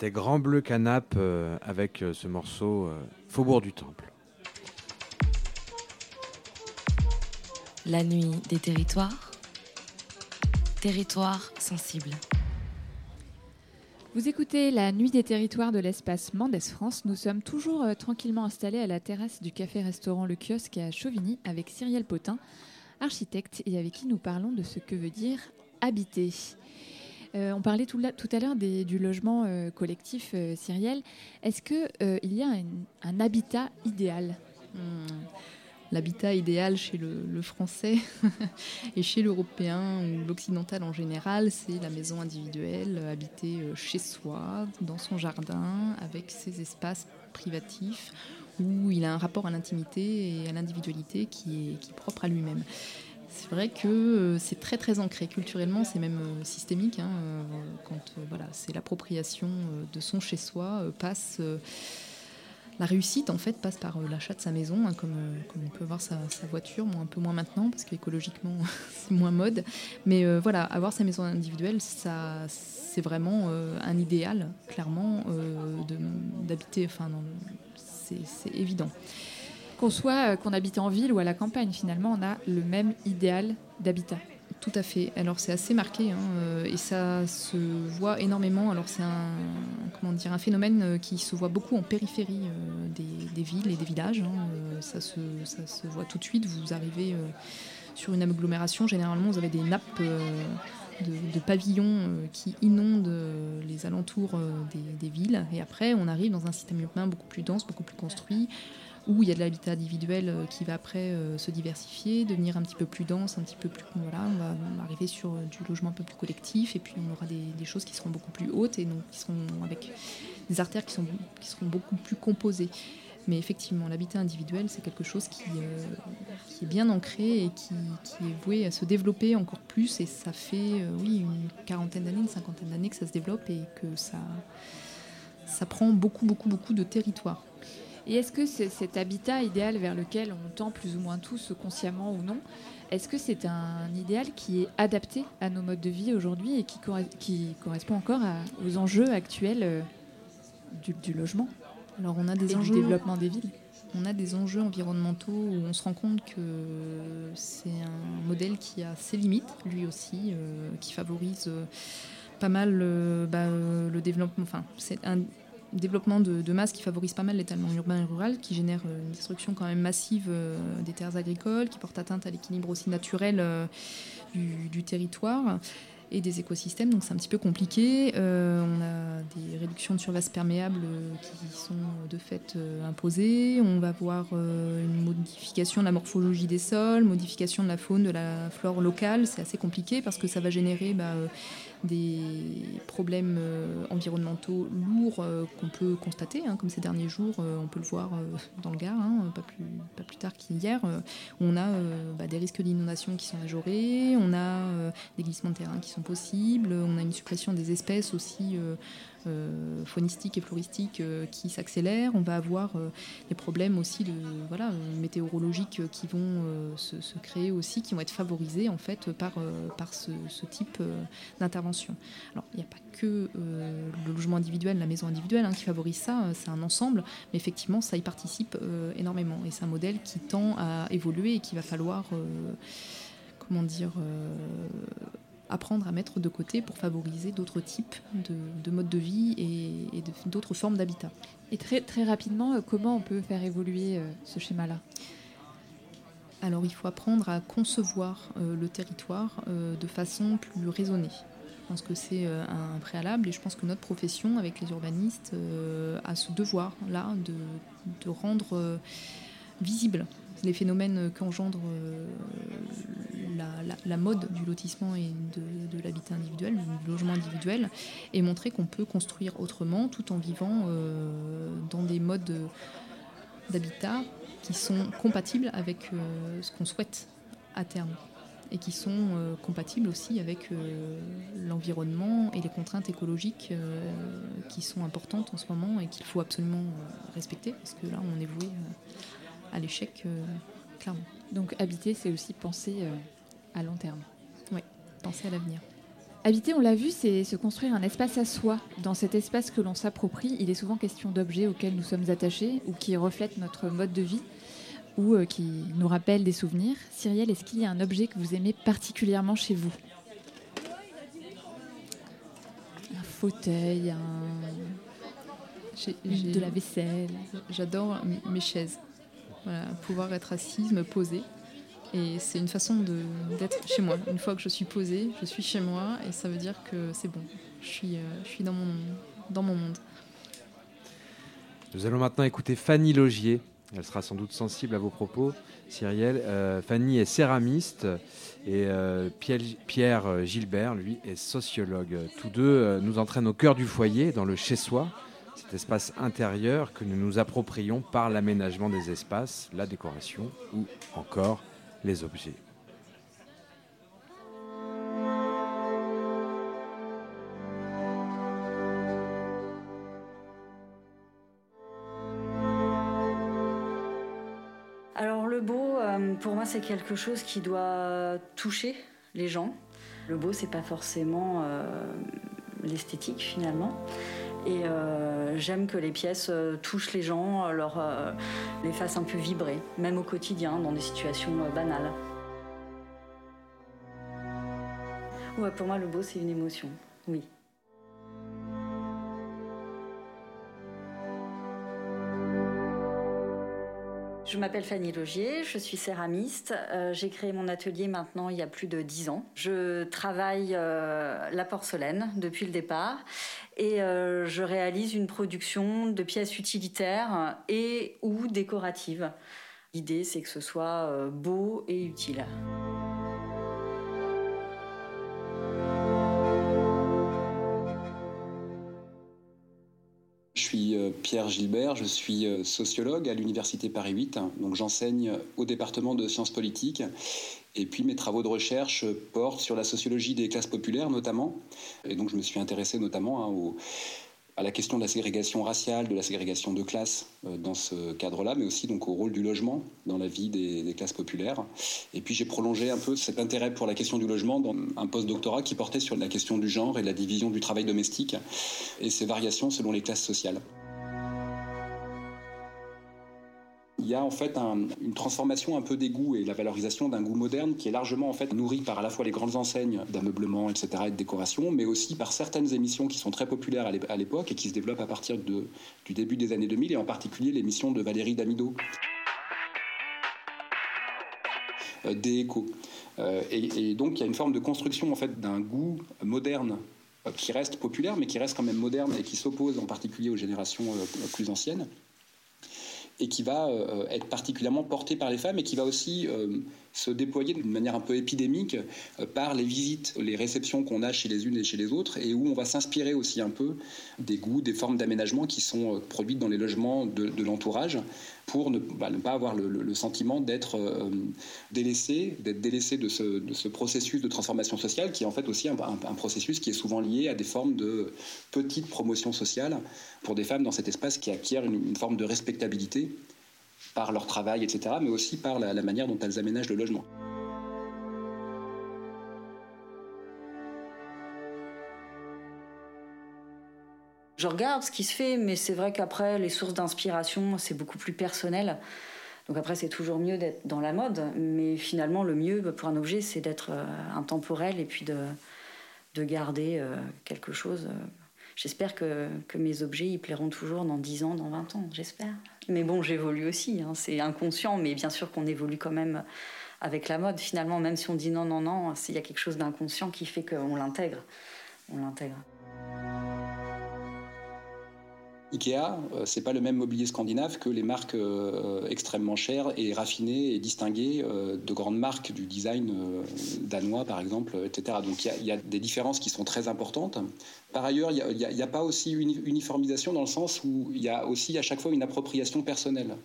C'était Grand Bleu Canap euh, avec euh, ce morceau euh, Faubourg du Temple. La nuit des territoires. Territoire sensible. Vous écoutez la Nuit des territoires de l'espace Mendes France. Nous sommes toujours euh, tranquillement installés à la terrasse du café-restaurant Le Kiosque à Chauvigny avec Cyrielle Potin, architecte, et avec qui nous parlons de ce que veut dire habiter. Euh, on parlait tout, à l'heure du logement euh, collectif, euh. Est-ce qu'il y a un, habitat idéal? L'habitat idéal chez le, français et chez l'européen ou l'occidental en général, c'est la maison individuelle, euh, euh, chez soi, dans son jardin, avec ses espaces privatifs, où il a un rapport à l'intimité et à l'individualité qui est propre à lui-même. C'est vrai que euh, c'est très très ancré culturellement, c'est même euh, systémique. hein, euh, quand voilà, c'est l'appropriation de son chez soi passe. la réussite, en fait, passe par l'achat de sa maison, hein, comme, on peut voir sa, voiture, un peu moins maintenant, parce qu'écologiquement, c'est moins mode. Mais voilà, avoir sa maison individuelle, ça, c'est vraiment un idéal, clairement, d'habiter. Enfin, c'est évident. Qu'on soit, euh, qu'on habite en ville ou à la campagne, finalement, on a le même idéal d'habitat. Tout à fait. Alors c'est assez marqué hein, euh, et ça se voit énormément. Alors c'est un comment dire un phénomène euh, qui se voit beaucoup en périphérie des, villes et des villages. hein. Ça, se, voit tout de suite. Vous arrivez sur une agglomération, généralement vous avez des nappes de, pavillons qui inondent les alentours des villes. Et après, on arrive dans un système urbain beaucoup plus dense, beaucoup plus construit où il y a de l'habitat individuel euh, qui va après euh, se diversifier, devenir un petit peu plus dense, un petit peu plus... Voilà, on va, arriver sur euh, du logement un peu plus collectif, et puis on aura des, choses qui seront beaucoup plus hautes, et donc qui seront avec des artères qui, sont, qui seront beaucoup plus composées. Mais effectivement, l'habitat individuel, c'est quelque chose qui, qui est bien ancré et qui, est voué à se développer encore plus, et ça fait, oui, une quarantaine d'années, une cinquantaine d'années que ça se développe, et que ça, ça prend beaucoup, beaucoup, beaucoup de territoire. Et est-ce que cet habitat idéal vers lequel on tend plus ou moins tous, consciemment ou non, est-ce que c'est un idéal qui est adapté à nos modes de vie aujourd'hui et qui, corre- qui correspond encore à- aux enjeux actuels euh, du, du logement? Alors on a des et enjeux. du développement des villes. On a des enjeux environnementaux où on se rend compte que c'est un modèle qui a ses limites, lui aussi, euh, qui favorise euh, pas mal euh, bah, le développement. Enfin, c'est un développement de, masse qui favorise pas mal l'étalement urbain et rural, qui génère euh, une destruction quand même massive euh, des terres agricoles, qui porte atteinte à l'équilibre aussi naturel euh, du, territoire et des écosystèmes, donc c'est un petit peu compliqué. On a des réductions de surface perméable euh, qui sont de fait imposées. On va voir une modification de la morphologie des sols, modification de la faune, de la flore locale. C'est assez compliqué parce que ça va générer bah, des problèmes euh, environnementaux lourds euh, qu'on peut constater, hein, comme ces derniers jours, euh, on peut le voir dans le Gard, hein, pas, plus, pas plus tard qu'hier. on a bah, des risques d'inondation qui sont majorés, on a des glissements de terrain qui sont possibles, on a une suppression des espèces aussi euh, euh, faunistiques et floristiques euh, qui s'accélèrent, on va avoir euh, des problèmes aussi de voilà euh, météorologiques euh, qui vont euh, se, créer aussi, qui vont être favorisés en fait par, euh, par ce, type euh, d'intervention. Alors il n'y a pas que euh, le logement individuel, la maison individuelle hein, qui favorise ça, euh, c'est un ensemble, mais effectivement ça y participe euh, énormément et c'est un modèle qui tend à évoluer et qu'il va falloir euh, comment dire euh, apprendre à mettre de côté pour favoriser d'autres types de, de modes de vie et, d'autres formes d'habitat. Et très, très rapidement, euh, comment on peut faire évoluer euh, ce schéma-là? Alors il faut apprendre à concevoir euh, le territoire euh, de façon plus raisonnée. Je pense que c'est euh, un préalable et je pense que notre profession, avec les urbanistes, a ce devoir-là de, de rendre visibles les phénomènes qu'engendre euh, la, mode du lotissement et de, l'habitat individuel, du logement individuel, et montrer qu'on peut construire autrement tout en vivant euh, dans des modes d'habitat qui sont compatibles avec euh, ce qu'on souhaite à terme et qui sont compatibles aussi avec l'environnement et les contraintes écologiques qui sont importantes en ce moment et qu'il faut absolument respecter parce que là on est voué à l'échec euh, clairement. Donc habiter, c'est aussi penser euh, à long terme. Oui, penser à l'avenir. Habiter, on l'a vu, c'est se construire un espace à soi. Dans cet espace que l'on s'approprie, il est souvent question d'objets auxquels nous sommes attachés ou qui reflètent notre mode de vie ou euh, qui nous rappellent des souvenirs. Cyrielle, est-ce qu'il y a un objet que vous aimez particulièrement chez vous? Un fauteuil, un... de la vaisselle. J'adore mes chaises. Pouvoir être assise, me poser. Et c'est une façon d'être chez moi. Une fois que je suis posée, je suis chez moi et ça veut dire que c'est bon. Je suis, euh, je suis dans, mon, dans mon monde. Nous allons maintenant écouter Fanny Logier. Elle sera sans doute sensible à vos propos, Cyrielle. Euh, Fanny est céramiste et euh, Pierre, Pierre, Gilbert, lui, est sociologue. Tous deux nous entraînent au cœur du foyer, dans le chez-soi, espace intérieur que nous nous approprions par l'aménagement des espaces, la décoration ou encore les objets. Alors le beau, euh, pour moi, c'est quelque chose qui doit toucher les gens. Le beau, c'est pas forcément euh, l'esthétique finalement. Et euh, j'aime que les pièces euh, touchent les gens, leur, euh, les fassent un peu vibrer, même au quotidien, dans des situations banales. Ouais, pour moi, le beau, c'est une émotion, oui. Je m'appelle Fanny Logier, je suis céramiste. J'ai créé mon atelier maintenant il y a plus de dix ans. Je travaille la porcelaine depuis le départ et euh, je réalise une production de pièces utilitaires et ou décoratives. L'idée, c'est que ce soit euh, beau et utile. Pierre Gilbert, je suis sociologue à l'Université Paris 8, donc j'enseigne au département de sciences politiques et puis mes travaux de recherche portent sur la sociologie des classes populaires notamment. Et donc je me suis intéressé notamment hein, à la question de la ségrégation raciale, de la ségrégation de classe euh, dans ce cadre-là, mais aussi donc au rôle du logement dans la vie des, classes populaires. Et puis j'ai prolongé un peu cet intérêt pour la question du logement dans un post-doctorat qui portait sur la question du genre et la division du travail domestique et ses variations selon les classes sociales. Y a en fait une transformation un peu des goûts et la valorisation d'un goût moderne qui est largement en fait nourri par à la fois les grandes enseignes d'ameublement, etc., et de décoration, mais aussi par certaines émissions qui sont très populaires à l'époque et qui se développent à partir du début des années 2000, et en particulier l'émission de Valérie Damido. Euh, des échos. Euh, et, donc il y a une forme de construction en fait d'un goût moderne euh, qui reste populaire, mais qui reste quand même moderne et qui s'oppose en particulier aux générations plus anciennes et qui va euh, être particulièrement porté par les femmes et qui va aussi euh, se déployer d'une manière un peu épidémique euh, par les visites, les réceptions qu'on a chez les unes et chez les autres, et où on va s'inspirer aussi un peu des goûts, des formes d'aménagement qui sont produites dans les logements de, l'entourage, pour bah, ne, pas avoir le, sentiment d'être euh, délaissé, d'être délaissé de ce, processus de transformation sociale, qui est en fait aussi un, processus qui est souvent lié à des formes de petite promotion sociale pour des femmes dans cet espace qui acquièrent une forme de respectabilité par leur travail, etc., mais aussi par la, manière dont elles aménagent le logement. Je regarde ce qui se fait, mais c'est vrai qu'après, les sources d'inspiration, c'est beaucoup plus personnel. Donc après, c'est toujours mieux d'être dans la mode, mais finalement, le mieux pour un objet, c'est d'être euh, intemporel et puis de, de garder euh, quelque chose. J'espère que, mes objets, ils plairont toujours dans 10 ans, dans 20 ans, j'espère. Mais bon, j'évolue aussi. Hein. C'est inconscient, mais bien sûr qu'on évolue quand même avec la mode. Finalement, même si on dit non, non, non, il y a quelque chose d'inconscient qui fait qu'on l'intègre. On l'intègre. Ikea, euh, c'est pas le même mobilier scandinave que les marques euh, extrêmement chères et raffinées et distinguées euh, de grandes marques du design danois, par exemple, etc. Donc il y, a des différences qui sont très importantes. Par ailleurs, il n'y a, pas aussi une uniformisation dans le sens où il y a aussi à chaque fois une appropriation personnelle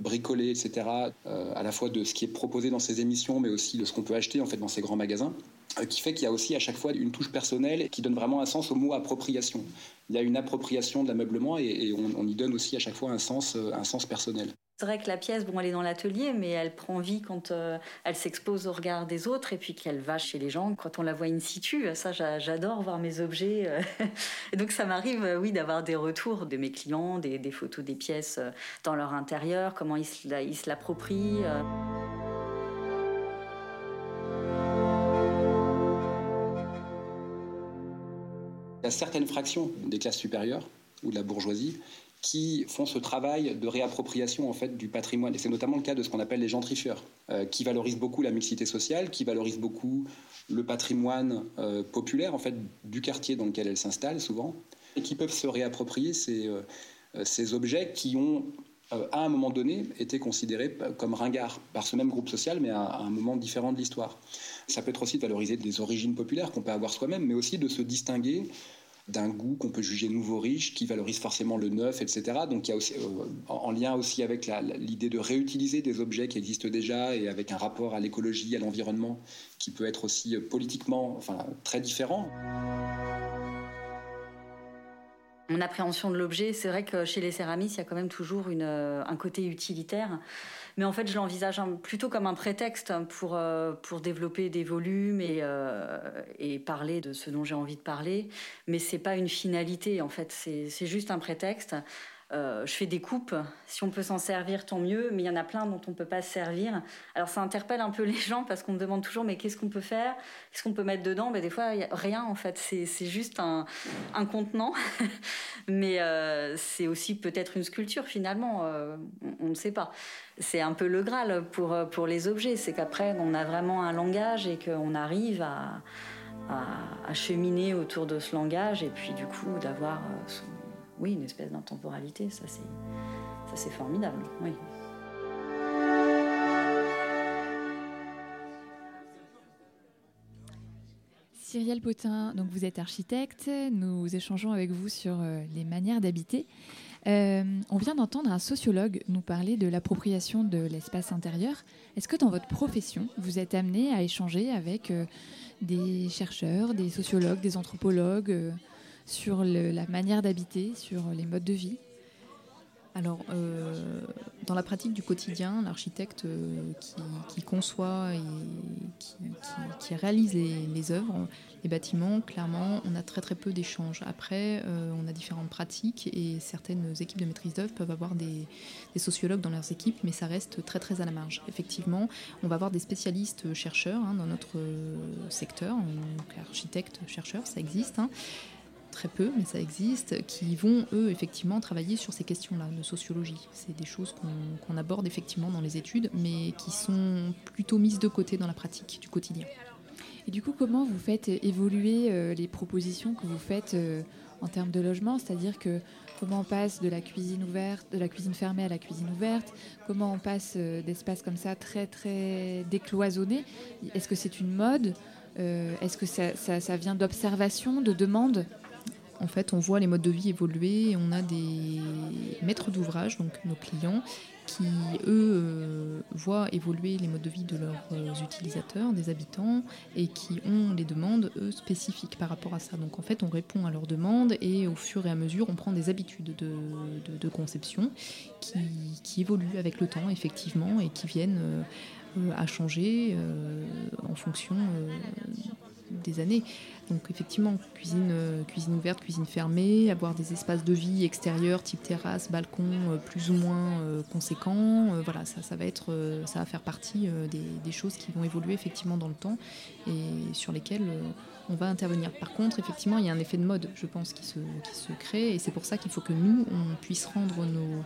bricolée, etc., à la fois de ce qui est proposé dans ces émissions, mais aussi de ce qu'on peut acheter en fait dans ces grands magasins. Euh, qui fait qu'il y a aussi à chaque fois une touche personnelle qui donne vraiment un sens au mot appropriation. Il y a une appropriation de l'ameublement et, on, y donne aussi à chaque fois un sens, euh, un sens personnel. C'est vrai que la pièce, bon, elle est dans l'atelier, mais elle prend vie quand euh, elle s'expose au regard des autres et puis qu'elle va chez les gens quand on la voit in situ. Ça, j'adore voir mes objets. euh. Donc, ça m'arrive, euh, oui, d'avoir des retours de mes clients, des, photos des pièces dans leur intérieur, comment ils se l'approprient. Il y a certaines fractions des classes supérieures ou de la bourgeoisie qui font ce travail de réappropriation en fait du patrimoine. Et c'est notamment le cas de ce qu'on appelle les gentrifieurs, euh, qui valorisent beaucoup la mixité sociale, qui valorisent beaucoup le patrimoine euh, populaire en fait du quartier dans lequel elles s'installent souvent, et qui peuvent se réapproprier ces, euh, objets qui ont à un moment donné été considérés comme ringards par ce même groupe social, mais à, à un moment différent de l'histoire. Ça peut être aussi de valoriser des origines populaires qu'on peut avoir soi-même, mais aussi de se distinguer d'un goût qu'on peut juger nouveau riche, qui valorise forcément le neuf, etc. Donc il y a aussi, euh, en en lien aussi avec l'idée de réutiliser des objets qui existent déjà et avec un rapport à l'écologie, à l'environnement, qui peut être aussi euh, politiquement enfin, très différent. Mon appréhension de l'objet, c'est vrai que chez les céramistes, il y a quand même toujours euh, un côté utilitaire. Mais en fait, je l'envisage plutôt comme un prétexte pour, euh, pour développer des volumes et, euh, et parler de ce dont j'ai envie de parler. Mais c'est pas une finalité, en fait. C'est juste un prétexte. Euh, je fais des coupes. Si on peut s'en servir, tant mieux. Mais il y en a plein dont on ne peut pas se servir. Alors ça interpelle un peu les gens parce qu'on me demande toujours mais qu'est-ce qu'on peut faire? Qu'est-ce qu'on peut mettre dedans? Ben, Des fois, rien en fait. C'est juste un, un contenant. mais euh, c'est aussi peut-être une sculpture finalement. Euh, on- ne sait pas. C'est un peu le Graal pour, pour les objets. C'est qu'après, on a vraiment un langage et qu'on arrive à, à, à cheminer autour de ce langage et puis du coup d'avoir son- oui, une espèce d'intemporalité. Ça, c'est formidable. Cyrielle Potin, donc vous êtes architecte, nous échangeons avec vous sur euh, les manières d'habiter. Euh, on vient d'entendre un sociologue nous parler de l'appropriation de l'espace intérieur. Est-ce que dans votre profession, vous êtes amené à échanger avec euh, des chercheurs, des sociologues, des anthropologues sur la manière d'habiter, sur les modes de vie Alors, euh, dans la pratique du quotidien, l'architecte euh, qui, conçoit et qui, réalise les, œuvres, les bâtiments, clairement, on a très très peu d'échanges. Après, euh, on a différentes pratiques et certaines équipes de maîtrise d'œuvre peuvent avoir des, sociologues dans leurs équipes, mais ça reste très très à la marge. Effectivement, on va avoir des spécialistes chercheurs hein, dans notre secteur, donc architectes, chercheurs, ça existe. hein très peu, mais ça existe, qui vont, eux, effectivement, travailler sur ces questions-là de sociologie. C'est des choses qu'on aborde effectivement dans les études, mais qui sont plutôt mises de côté dans la pratique du quotidien. Et du coup, comment vous faites évoluer euh, les propositions que vous faites euh, en termes de logement? C'est-à-dire que comment on passe de la cuisine ouverte, de la cuisine fermée à la cuisine ouverte? Comment on passe euh, d'espaces comme ça très très décloisonnés? Est-ce que c'est une mode? Euh, Est-ce que ça- ça vient d'observation, de demande En fait, on voit les modes de vie évoluer et on a des maîtres d'ouvrage, donc nos clients, qui, eux, euh, voient évoluer les modes de vie de leurs euh, utilisateurs, des habitants, et qui ont des demandes, eux, spécifiques par rapport à ça. Donc, en fait, on répond à leurs demandes et au fur et à mesure, on prend des habitudes de, conception qui, évoluent avec le temps, effectivement, et qui viennent euh, à changer en fonction des années. Donc effectivement, cuisine, euh, cuisine ouverte, cuisine fermée, avoir des espaces de vie extérieurs, type terrasse, balcon, euh, plus ou moins euh, conséquents. Voilà, ça, ça va être, ça va faire partie des, choses qui vont évoluer effectivement dans le temps et sur lesquelles on va intervenir. Par contre, effectivement, il y a un effet de mode, je pense, qui se, qui se crée et c'est pour ça qu'il faut que nous, on puisse rendre nos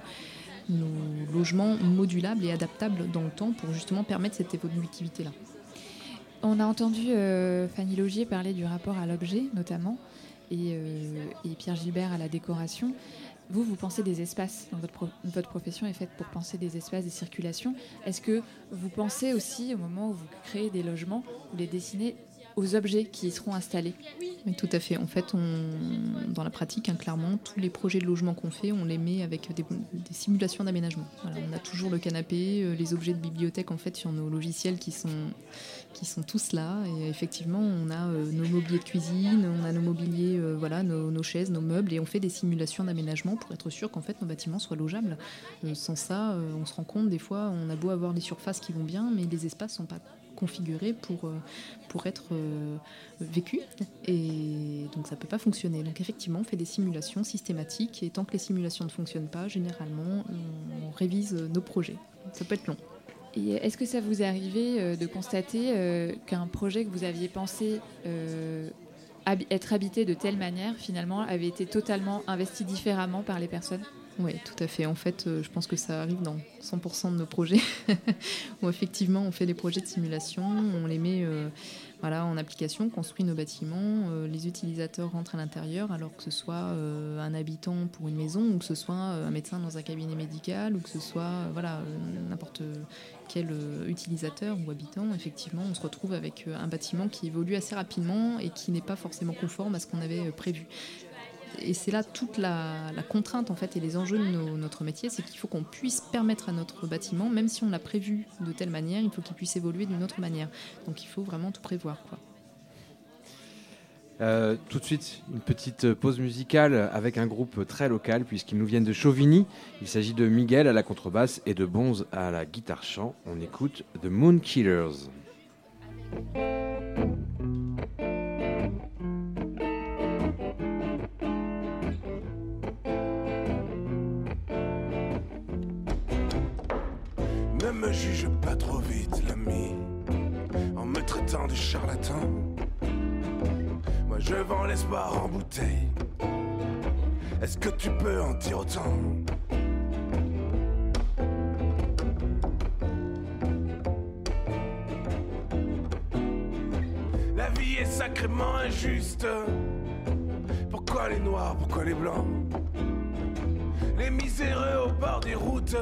nos logements modulables et adaptables dans le temps pour justement permettre cette évolutivité-là. On a entendu euh, Fanny Logier parler du rapport à l'objet, notamment, et, euh, et Pierre Gilbert à la décoration. Vous, vous pensez des espaces, votre, pro- votre profession est faite pour penser des espaces, des circulations. Est-ce que vous pensez aussi, au moment où vous créez des logements, vous les dessinez aux objets qui y seront installés? Oui, tout à fait. En fait, dans la pratique, hein, clairement, tous les projets de logement qu'on fait, on les met avec des, simulations d'aménagement. on a toujours le canapé, euh, les objets de bibliothèque en fait sur nos logiciels qui sont, qui sont tous là. Et effectivement, on a euh, nos mobiliers de cuisine, on a nos mobiliers, euh, voilà, nos, chaises, nos meubles, et on fait des simulations d'aménagement pour être sûr qu'en fait nos bâtiments soient logeables. sans ça, on se rend compte des fois, on a beau avoir les surfaces qui vont bien, mais les espaces sont pas configuré pour, euh, pour être euh, vécu. Et donc ça peut pas fonctionner. Donc effectivement, on fait des simulations systématiques et tant que les simulations ne fonctionnent pas, généralement, on, révise nos projets. Ça peut être long. Est-ce que ça vous est arrivé euh, de constater qu'un projet que vous aviez pensé être habité de telle manière, finalement, avait été totalement investi différemment par les personnes? Oui, tout à fait. En fait, euh, je pense que ça arrive dans 100% de nos projets, où effectivement on fait des projets de simulation, on les met euh, voilà, en application, on construit nos bâtiments, euh, les utilisateurs rentrent à l'intérieur, alors que ce soit un habitant pour une maison, ou que ce soit un médecin dans un cabinet médical, ou que ce soit voilà, n'importe quel utilisateur ou habitant, effectivement, on se retrouve avec un bâtiment qui évolue assez rapidement et qui n'est pas forcément conforme à ce qu'on avait prévu et c'est là toute la, contrainte en fait et les enjeux de notre métier, c'est qu'il faut qu'on puisse permettre à notre bâtiment, même si on l'a prévu de telle manière, il faut qu'il puisse évoluer d'une autre manière. Donc il faut vraiment tout prévoir. Quoi. Euh, tout de suite, une petite pause musicale avec un groupe très local puisqu'ils nous viennent de Chauvigny. Il s'agit de Miguel à la contrebasse et de Bonze à la guitare chant. On écoute The Moon Killers. juge pas trop vite, l'ami, en me traitant de. Je vends l'espoir en bouteille. Est-ce que tu peux en dire autant? La vie est sacrément injuste. Pourquoi les noirs, pourquoi les blancs? Les miséreux au bord des routes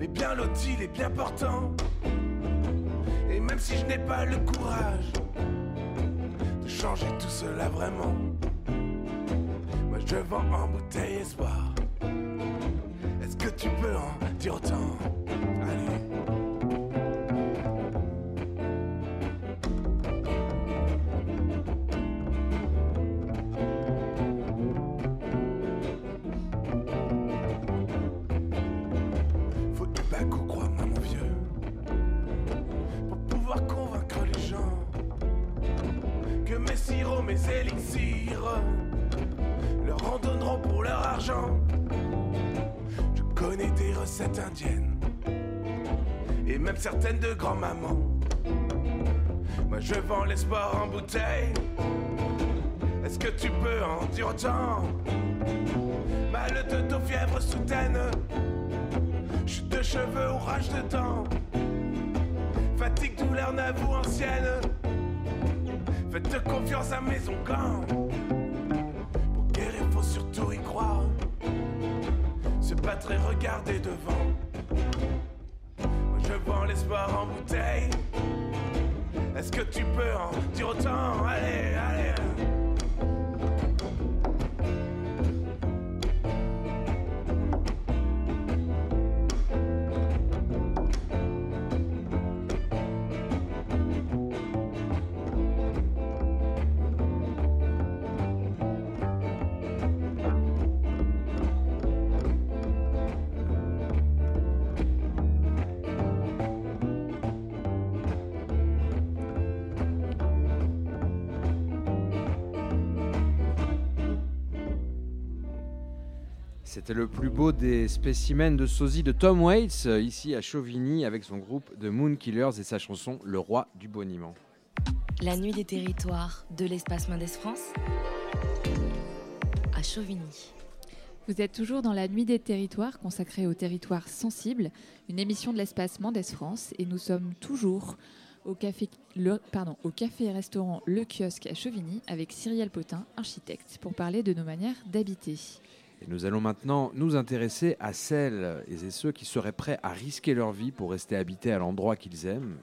les bien lotis, les bien portants. Et même si je n'ai pas le courage changer tout cela vraiment, moi je vends en bouteille espoir. Est-ce que tu peux en dire autant? Certaines de grand-maman. Moi je vends l'espoir en bouteille. Est-ce que tu peux en dire autant? Mal de dos, fièvre soudaine. Chute de cheveux, orage de temps. Fatigue, douleur, navou ancienne. Faites confiance à Maison Camp. Pour guérir, faut surtout y croire. Se battre et regarder devant en bouteille. Est-ce que tu peux en dire autant? Allez. C'était le plus beau des spécimens de sosie de Tom Waits, euh, ici à Chauvigny, avec son groupe The Moon Killers et sa chanson Le roi du boniment. La nuit des territoires de l'espace Mendes France à Chauvigny. Vous êtes toujours dans la nuit des territoires consacrée aux territoires sensibles, une émission de l'espace Mendes France, et nous sommes toujours au café, le, pardon, au café et restaurant Le Kiosque à Chauvigny avec Cyrielle Potin, architecte, pour parler de nos manières d'habiter. Et nous allons maintenant nous intéresser à celles et ceux qui seraient prêts à risquer leur vie pour rester habités à l'endroit qu'ils aiment.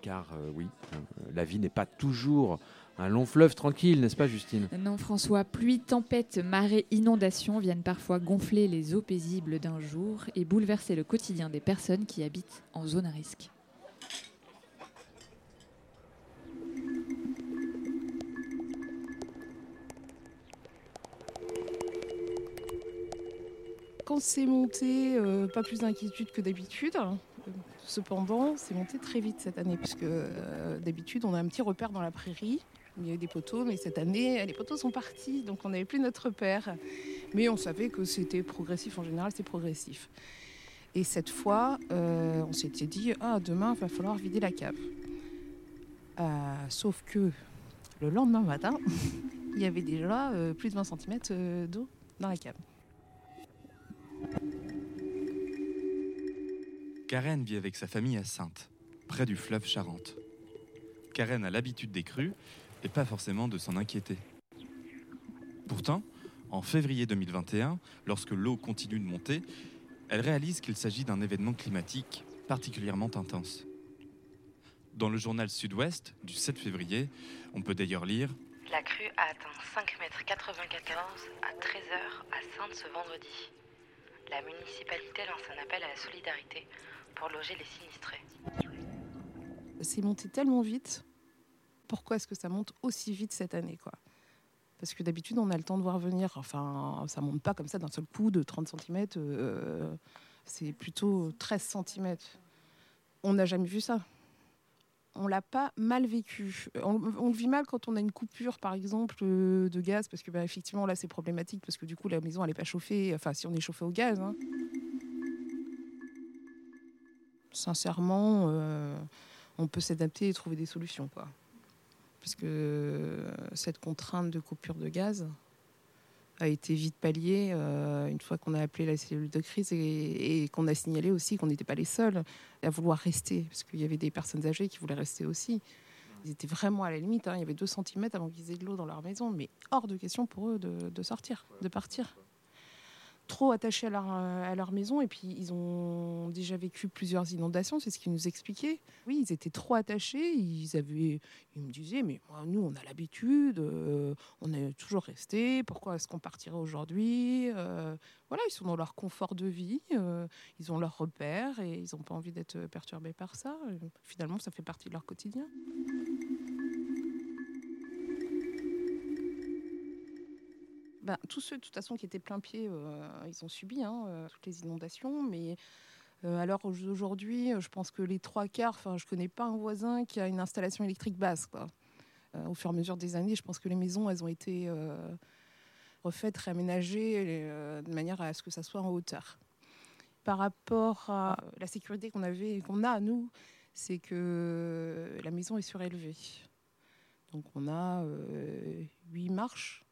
car euh, oui, euh, la vie n'est pas toujours un long fleuve tranquille, n'est-ce pas Justine? Non François, pluie, tempête, marée, inondations viennent parfois gonfler les eaux paisibles d'un jour et bouleverser le quotidien des personnes qui habitent en zone à risque. Quand c'est monté, euh, pas plus d'inquiétude que d'habitude. Cependant, c'est monté très vite cette année, puisque euh, d'habitude, on a un petit repère dans la prairie. Il y a des poteaux, mais cette année, les poteaux sont partis, donc on n'avait plus notre repère. Mais on savait que c'était progressif, en général, c'est progressif. Et cette fois, euh, on s'était dit, ah, demain, il va falloir vider la cave. Euh, sauf que le lendemain matin, il y avait déjà euh, plus de 20 cm d'eau dans la cave. Karen vit avec sa famille à Sainte, près du fleuve Charente. Karen a l'habitude des crues et pas forcément de s'en inquiéter. Pourtant, en février 2021, lorsque l'eau continue de monter, elle réalise qu'il s'agit d'un événement climatique particulièrement intense. Dans le journal Sud-Ouest du 7 février, on peut d'ailleurs lire La crue a atteint 5,94 m à 13h à Sainte ce vendredi. La municipalité lance un appel à la solidarité pour loger les sinistrés. C'est monté tellement vite. Pourquoi est-ce que ça monte aussi vite cette année quoi? Parce que d'habitude, on a le temps de voir venir. Enfin, ça monte pas comme ça d'un seul coup de 30 cm. c'est plutôt 13 cm. On n'a jamais vu ça. On l'a pas mal vécu. On, on, le vit mal quand on a une coupure, par exemple, euh, de gaz, parce que bah, effectivement là c'est problématique parce que du coup la maison elle n'est pas chauffée. Enfin, si on est chauffé au gaz. Hein. Sincèrement, euh, on peut s'adapter et trouver des solutions, quoi. Parce que cette contrainte de coupure de gaz a été vite palliée euh, une fois qu'on a appelé la cellule de crise et, qu'on a signalé aussi qu'on n'était pas les seuls à vouloir rester, parce qu'il y avait des personnes âgées qui voulaient rester aussi. Ils étaient vraiment à la limite, hein. il y avait deux centimètres avant qu'ils aient de l'eau dans leur maison, mais hors de question pour eux de sortir, de partir trop attachés à leur, à leur maison et puis ils ont déjà vécu plusieurs inondations, c'est ce qu'ils nous expliquaient. Oui, ils étaient trop attachés, ils, avaient, ils me disaient, mais nous on a l'habitude, euh, on est toujours resté, pourquoi est-ce qu'on partirait aujourd'hui euh, Voilà, ils sont dans leur confort de vie, euh, ils ont leurs repères et ils n'ont pas envie d'être perturbés par ça. Finalement, ça fait partie de leur quotidien. Ben, tous ceux de toute façon qui étaient plein pied, euh, ils ont subi hein, euh, toutes les inondations. Mais euh, alors aujourd'hui, je pense que les trois quarts, enfin, je connais pas un voisin qui a une installation électrique basse. Au fur et à mesure des années, je pense que les maisons, elles ont été refaites, réaménagées de manière à ce que ça soit en hauteur. Par rapport à la sécurité qu'on avait, qu'on a nous, c'est que la maison est surélevée. Donc on a huit marches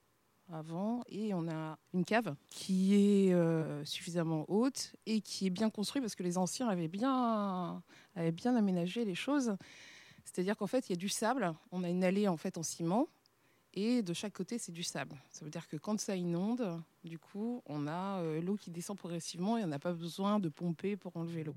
avant et on a une cave qui est euh, suffisamment haute et qui est bien construite parce que les anciens avaient bien, avaient bien aménagé les choses. C'est-à-dire qu'en fait, il y a du sable, on a une allée en fait en ciment et de chaque côté, c'est du sable. Ça veut dire que quand ça inonde, du coup, on a euh, l'eau qui descend progressivement et on n'a pas besoin de pomper pour enlever l'eau.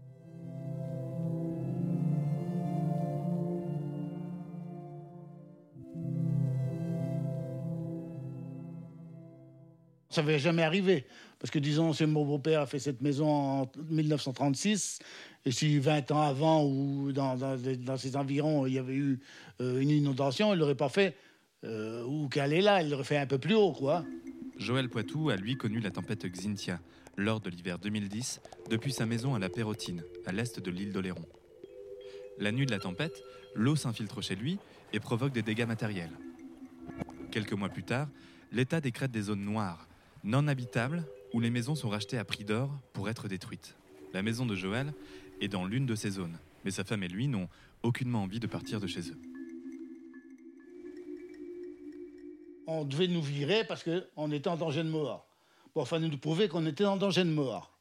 Ça n'avait jamais arrivé. Parce que, disons, si mon beau-père a fait cette maison en 1936, et si 20 ans avant ou dans, dans, dans ces environs, il y avait eu euh, une inondation, il ne l'aurait pas fait euh, où qu'elle est là, il l'aurait fait un peu plus haut, quoi. Joël Poitou a lui connu la tempête Xynthia lors de l'hiver 2010 depuis sa maison à la Pérotine, à l'est de l'île d'Oléron. La nuit de la tempête, l'eau s'infiltre chez lui et provoque des dégâts matériels. Quelques mois plus tard, l'État décrète des zones noires, non habitables, où les maisons sont rachetées à prix d'or pour être détruites. La maison de Joël est dans l'une de ces zones, mais sa femme et lui n'ont aucunement envie de partir de chez eux. On devait nous virer parce qu'on était en danger de mort. Bon, enfin, nous prouver qu'on était en danger de mort.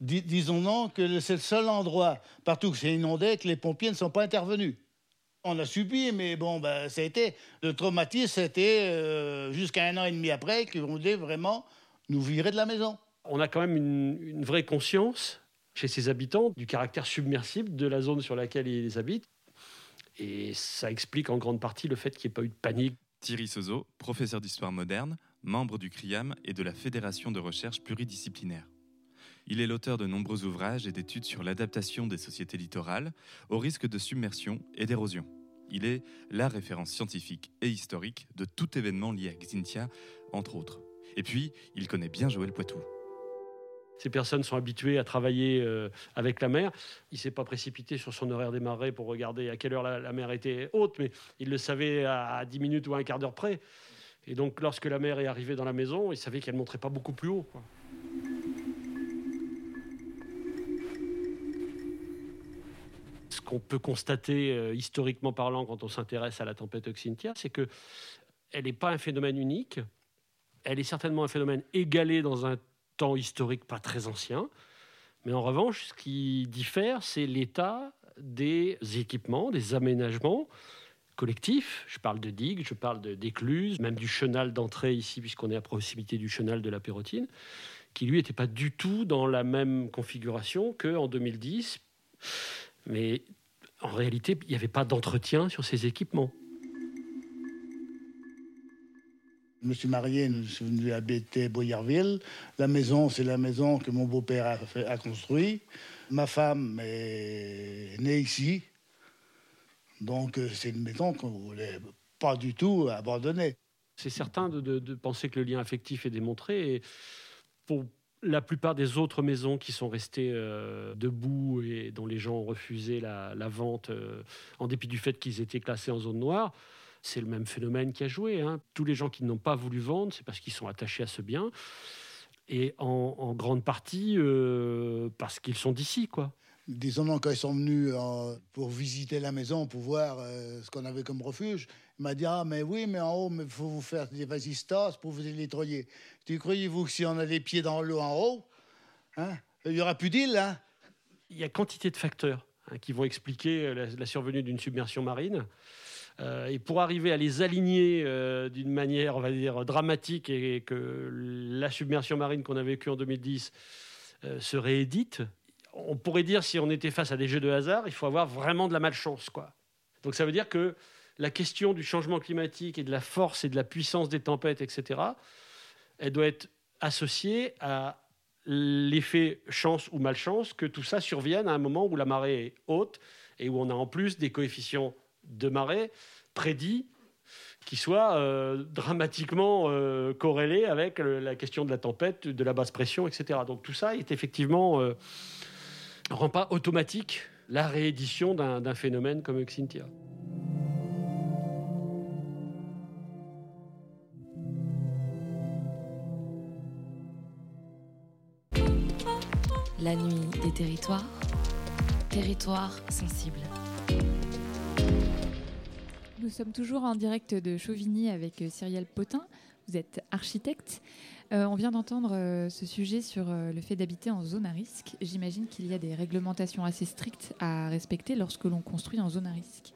Dis disons non que c'est le seul endroit, partout que c'est inondé, que les pompiers ne sont pas intervenus. On a subi, mais bon, ben, ça a été. Le traumatisme, c'était euh, jusqu'à un an et demi après qu'ils voulaient vraiment nous virer de la maison. On a quand même une, une, vraie conscience chez ces habitants du caractère submersible de la zone sur laquelle ils habitent. Et ça explique en grande partie le fait qu'il n'y ait pas eu de panique. Thierry Sozo, professeur d'histoire moderne, membre du CRIAM et de la Fédération de recherche pluridisciplinaire. Il est l'auteur de nombreux ouvrages et d'études sur l'adaptation des sociétés littorales au risque de submersion et d'érosion. Il est la référence scientifique et historique de tout événement lié à Xintia, entre autres. Et puis, il connaît bien Joël Poitou. Ces personnes sont habituées à travailler euh, avec la mer. Il ne s'est pas précipité sur son horaire des marées pour regarder à quelle heure la, mer était haute, mais il le savait à, 10 minutes ou à un quart d'heure près. Et donc, lorsque la mer est arrivée dans la maison, il savait qu'elle ne monterait pas beaucoup plus haut. Ce qu'on peut constater euh, historiquement parlant quand on s'intéresse à la tempête Oxynthia, c'est que elle n'est pas un phénomène unique. Elle est certainement un phénomène égalé dans un temps historique pas très ancien. Mais en revanche, ce qui diffère, c'est l'état des équipements, des aménagements collectifs. Je parle de digues, je parle d'écluses, même du chenal d'entrée ici, puisqu'on est à proximité du chenal de la Pérotine, qui lui n'était pas du tout dans la même configuration qu'en 2010. Mais en réalité, il n'y avait pas d'entretien sur ces équipements. Je me suis marié, je suis venu habiter Boyerville. La maison, c'est la maison que mon beau-père a, construite. Ma femme est née ici. Donc euh, c'est une maison qu'on ne voulait pas du tout abandonner. C'est certain de, penser que le lien affectif est démontré. Pour la plupart des autres maisons qui sont restées euh, debout et dont les gens ont refusé la, vente euh, en dépit du fait qu'ils étaient classés en zone noire, c'est le même phénomène qui a joué. Hein. Tous les gens qui n'ont pas voulu vendre, c'est parce qu'ils sont attachés à ce bien. Et en, grande partie euh, parce qu'ils sont d'ici, quoi. Disons, quand ils sont venus euh, pour visiter la maison, pour voir euh, ce qu'on avait comme refuge, il m'a dit Ah, mais oui, mais en haut, il faut vous faire des vasistas pour vous nettoyer. Tu croyez-vous que si on a des pieds dans l'eau en haut, hein, il n'y aura plus d'île hein? Il y a quantité de facteurs hein, qui vont expliquer la survenue d'une submersion marine. Euh, et pour arriver à les aligner euh, d'une manière, on va dire, dramatique et que la submersion marine qu'on a vécue en 2010 euh, se réédite, on pourrait dire si on était face à des jeux de hasard, il faut avoir vraiment de la malchance. Quoi. Donc ça veut dire que la question du changement climatique et de la force et de la puissance des tempêtes, etc., elle doit être associée à l'effet chance ou malchance que tout ça survienne à un moment où la marée est haute et où on a en plus des coefficients de marée prédit qui soit euh, dramatiquement euh, corrélé avec la question de la tempête, de la basse pression, etc. Donc tout ça est effectivement euh, rend pas automatique la réédition d'un phénomène comme Xintia. La nuit des territoires, territoire sensible. Nous sommes toujours en direct de Chauvigny avec euh, Cyrielle Potin. Vous êtes architecte. Euh, on vient d'entendre euh, ce sujet sur le fait d'habiter en zone à risque. J'imagine qu'il y a des réglementations assez strictes à respecter lorsque l'on construit en zone à risque.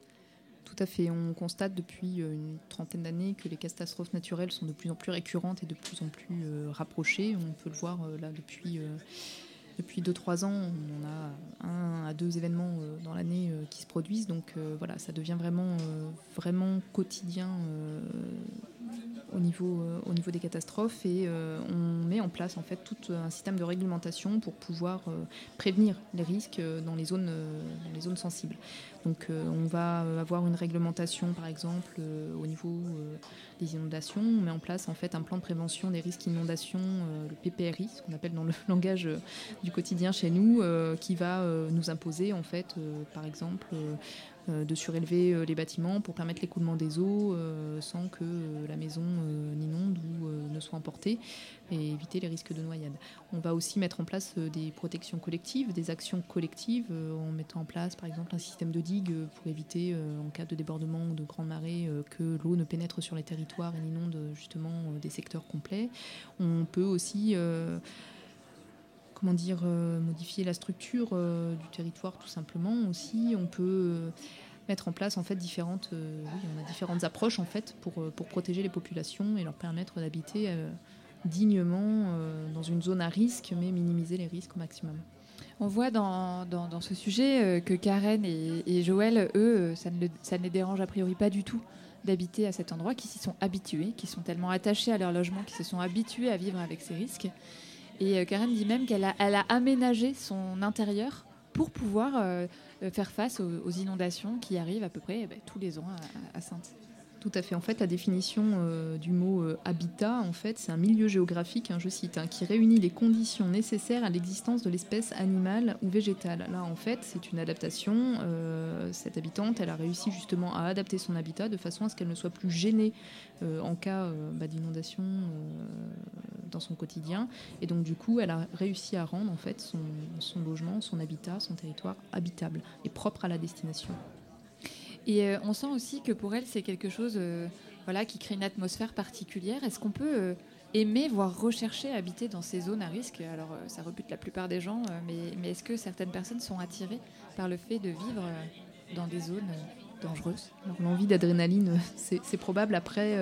Tout à fait. On constate depuis une trentaine d'années que les catastrophes naturelles sont de plus en plus récurrentes et de plus en plus rapprochées. On peut le voir là depuis depuis 2-3 ans, on a un à deux événements euh, dans l'année euh, qui se produisent. Donc euh, voilà, ça devient vraiment, vraiment quotidien au niveau, au niveau des catastrophes et on met en place en fait tout un système de réglementation pour pouvoir prévenir les risques dans les zones, dans les zones sensibles. Donc on va avoir une réglementation par exemple au niveau des inondations. On met en place en fait un plan de prévention des risques d'inondation, le PPRI, ce qu'on appelle dans le langage du quotidien chez nous, qui va nous imposer en fait par exemple euh, de surélever euh, les bâtiments pour permettre l'écoulement des eaux euh, sans que la maison n'inonde ou ne soit emportée et éviter les risques de noyade. On va aussi mettre en place des protections collectives, des actions collectives en mettant en place par exemple un système de digue pour éviter en cas de débordement ou de grande marée que l'eau ne pénètre sur les territoires et n'inonde justement des secteurs complets. On peut aussi comment dire, euh, modifier la structure euh, du territoire tout simplement aussi. On peut euh, mettre en place en fait différentes, on a différentes approches en fait pour, pour protéger les populations et leur permettre d'habiter dignement dans une zone à risque, mais minimiser les risques au maximum. On voit dans, dans, ce sujet que Karen et, Joël, eux, ça ne, ça ne les dérange a priori pas du tout d'habiter à cet endroit, qui s'y sont habitués, qui sont tellement attachés à leur logement, qui se sont habitués à vivre avec ces risques. Et euh, Karen dit même qu'elle a, aménagé son intérieur pour pouvoir euh, faire face aux, inondations qui arrivent à peu près eh ben, tous les ans à, à Sainte. Tout à fait. En fait, la définition euh, du mot euh, habitat, en fait, c'est un milieu géographique, hein, je cite, hein, qui réunit les conditions nécessaires à l'existence de l'espèce animale ou végétale. Là, en fait, c'est une adaptation. Euh, cette habitante, elle a réussi justement à adapter son habitat de façon à ce qu'elle ne soit plus gênée en cas bah, d'inondation dans son quotidien. Et donc, du coup, elle a réussi à rendre en fait son, son logement, son habitat, son territoire habitable et propre à la destination. Et euh, on sent aussi que pour elle, c'est quelque chose euh, voilà, qui crée une atmosphère particulière. Est-ce qu'on peut euh, aimer, voire rechercher habiter dans ces zones à risque? Alors, ça rebute la plupart des gens, mais, mais est-ce que certaines personnes sont attirées par le fait de vivre dans des zones dangereuses? L'envie d'adrénaline, c'est probable. Après,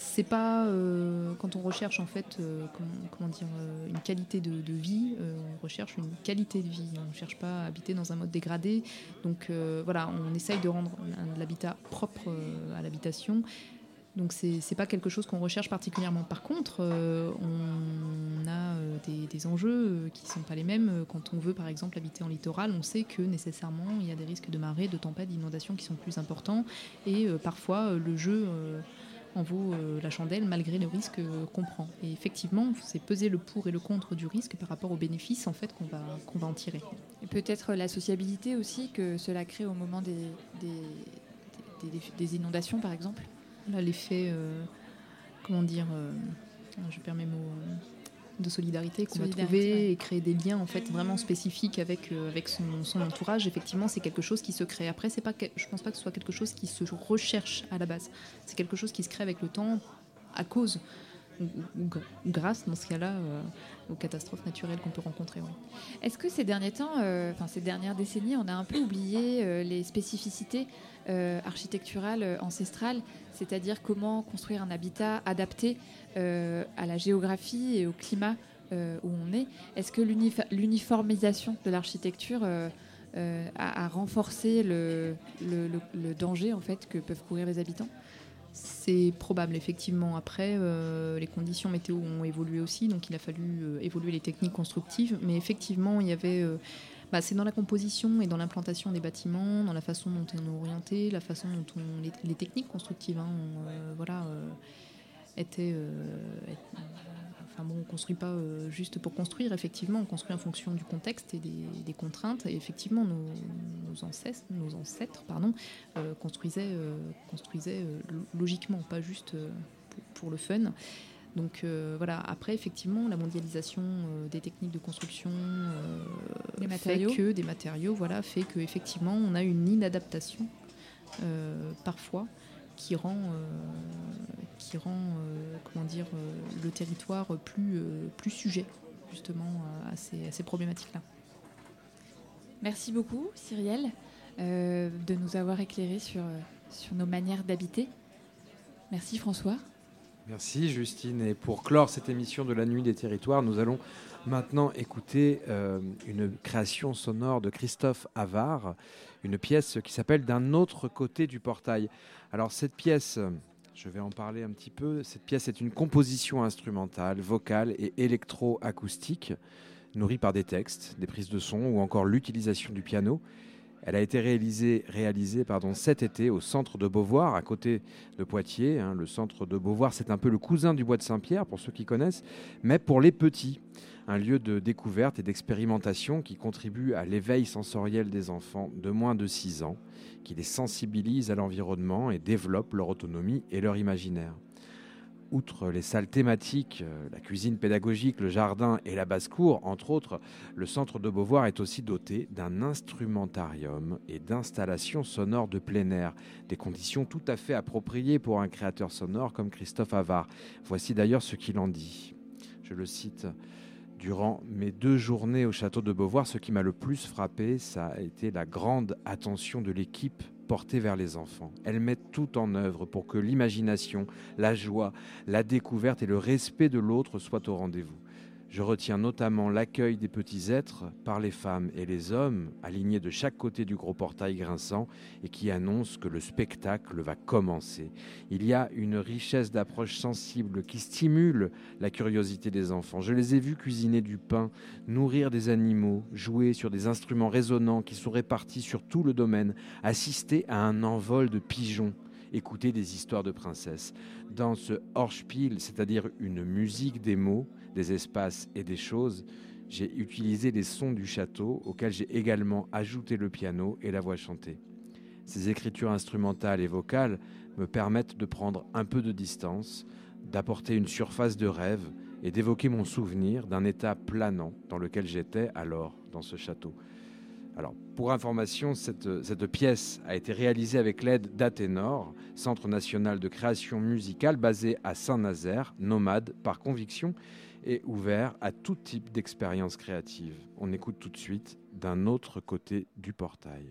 c'est pas euh, quand on recherche en fait euh, comment, dire euh, une qualité de, vie, on recherche une qualité de vie. On ne cherche pas à habiter dans un mode dégradé. Donc voilà, on essaye de rendre l'habitat propre à l'habitation. Donc c'est pas quelque chose qu'on recherche particulièrement. Par contre, on a des, enjeux qui sont pas les mêmes. Quand on veut par exemple habiter en littoral, on sait que nécessairement il y a des risques de marée, de tempête, d'inondation qui sont plus importants. Et parfois le jeu en vaut euh, la chandelle malgré le risque qu'on prend. Et effectivement, c'est peser le pour et le contre du risque par rapport aux bénéfices en fait qu'on va, qu'on va en tirer. Et peut-être la sociabilité aussi que cela crée au moment des, des, inondations par exemple Là, l'effet, euh, comment dire, euh, je perds mes mots de solidarité qu'on va trouver et créer des liens en fait vraiment spécifiques avec, euh, avec son, son, entourage. Effectivement, c'est quelque chose qui se crée. Après, c'est pas, je pense pas que ce soit quelque chose qui se recherche à la base. C'est quelque chose qui se crée avec le temps à cause ou, grâce, dans ce cas-là, euh, aux catastrophes naturelles qu'on peut rencontrer. Est-ce que ces derniers temps, euh, enfin ces dernières décennies, on a un peu oublié les spécificités architecturales ancestrales, c'est-à-dire comment construire un habitat adapté euh, à la géographie et au climat euh, où on est. Est-ce que l'uniformisation de l'architecture euh, a, renforcé le, danger en fait que peuvent courir les habitants? C'est probable, effectivement. Après, les conditions météo ont évolué aussi, donc il a fallu évoluer les techniques constructives. Mais effectivement, il y avait. Bah, c'est dans la composition et dans l'implantation des bâtiments, dans la façon dont on est orienté, la façon dont on. les, techniques constructives, hein, voilà était. Euh, enfin bon, on ne construit pas euh, juste pour construire, effectivement, on construit en fonction du contexte et des, contraintes. Et effectivement, nos, ancêtres, pardon, euh, construisaient, construisaient logiquement, pas juste pour, le fun. Donc voilà, après effectivement la mondialisation des techniques de construction des matériaux. fait que des matériaux voilà fait que effectivement on a une inadaptation parfois qui rend, euh, qui rend euh, comment dire, euh, le territoire plus, plus sujet justement à ces, à ces problématiques-là. Merci beaucoup Cyrielle de nous avoir éclairé sur, sur nos manières d'habiter. Merci François. Merci Justine. Et pour clore cette émission de la Nuit des Territoires, nous allons maintenant écouter une création sonore de Christophe Havard, une pièce qui s'appelle D'un autre côté du portail. Alors cette pièce, je vais en parler un petit peu, cette pièce est une composition instrumentale, vocale et électro-acoustique, nourrie par des textes, des prises de son ou encore l'utilisation du piano. Elle a été réalisée, cet été au centre de Beauvoir, à côté de Poitiers. Hein. Le centre de Beauvoir, c'est un peu le cousin du Bois de Saint-Pierre, pour ceux qui connaissent, mais pour les petits un lieu de découverte et d'expérimentation qui contribue à l'éveil sensoriel des enfants de moins de 6 ans, qui les sensibilise à l'environnement et développe leur autonomie et leur imaginaire. Outre les salles thématiques, euh, la cuisine pédagogique, le jardin et la basse-cour, entre autres, le centre de Beauvoir est aussi doté d'un instrumentarium et d'installations sonores de plein air, des conditions tout à fait appropriées pour un créateur sonore comme Christophe Havard. Voici d'ailleurs ce qu'il en dit. Je le cite. Durant mes deux journées au château de Beauvoir, ce qui m'a le plus frappé, ça a été la grande attention de l'équipe portée vers les enfants. Elle met tout en œuvre pour que l'imagination, la joie, la découverte et le respect de l'autre soient au rendez-vous. Je retiens notamment l'accueil des petits êtres par les femmes et les hommes, alignés de chaque côté du gros portail grinçant, et qui annoncent que le spectacle va commencer. Il y a une richesse d'approche sensible qui stimule la curiosité des enfants. Je les ai vus cuisiner du pain, nourrir des animaux, jouer sur des instruments résonnants qui sont répartis sur tout le domaine, assister à un envol de pigeons écouter des histoires de princesses. Dans ce Horspiel, c'est-à-dire une musique des mots, des espaces et des choses, j'ai utilisé les sons du château auxquels j'ai également ajouté le piano et la voix chantée. Ces écritures instrumentales et vocales me permettent de prendre un peu de distance, d'apporter une surface de rêve et d'évoquer mon souvenir d'un état planant dans lequel j'étais alors dans ce château. Alors, pour information, cette, pièce a été réalisée avec l'aide d'Athénor, Centre national de création musicale basé à Saint-Nazaire, nomade par conviction et ouvert à tout type d'expérience créative. On écoute tout de suite d'un autre côté du portail.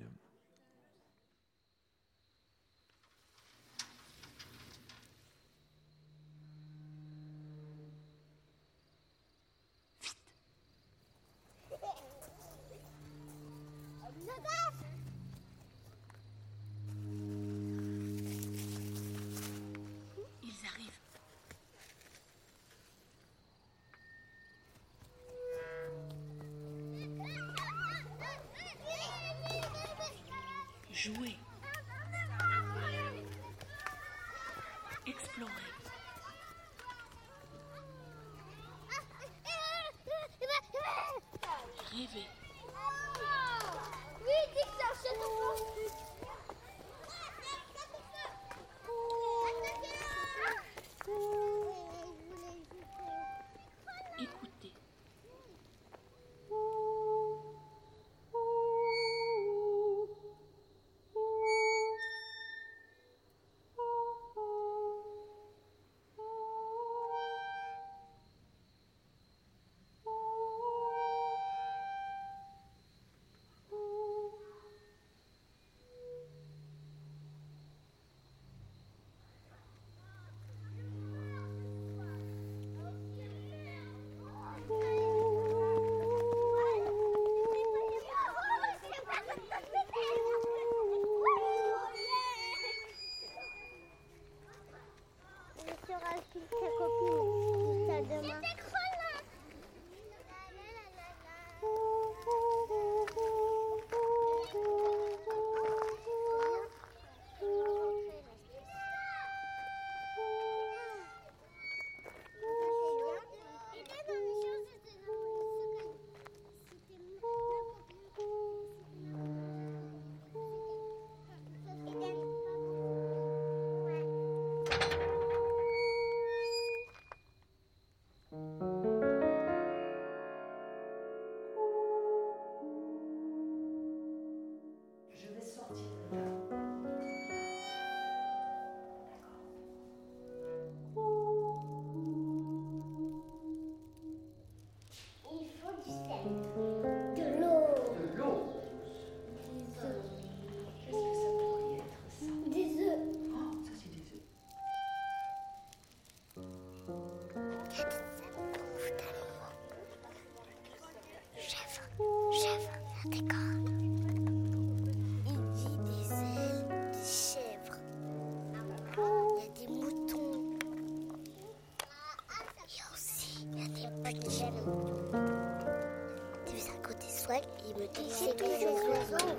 C'est des oiseaux.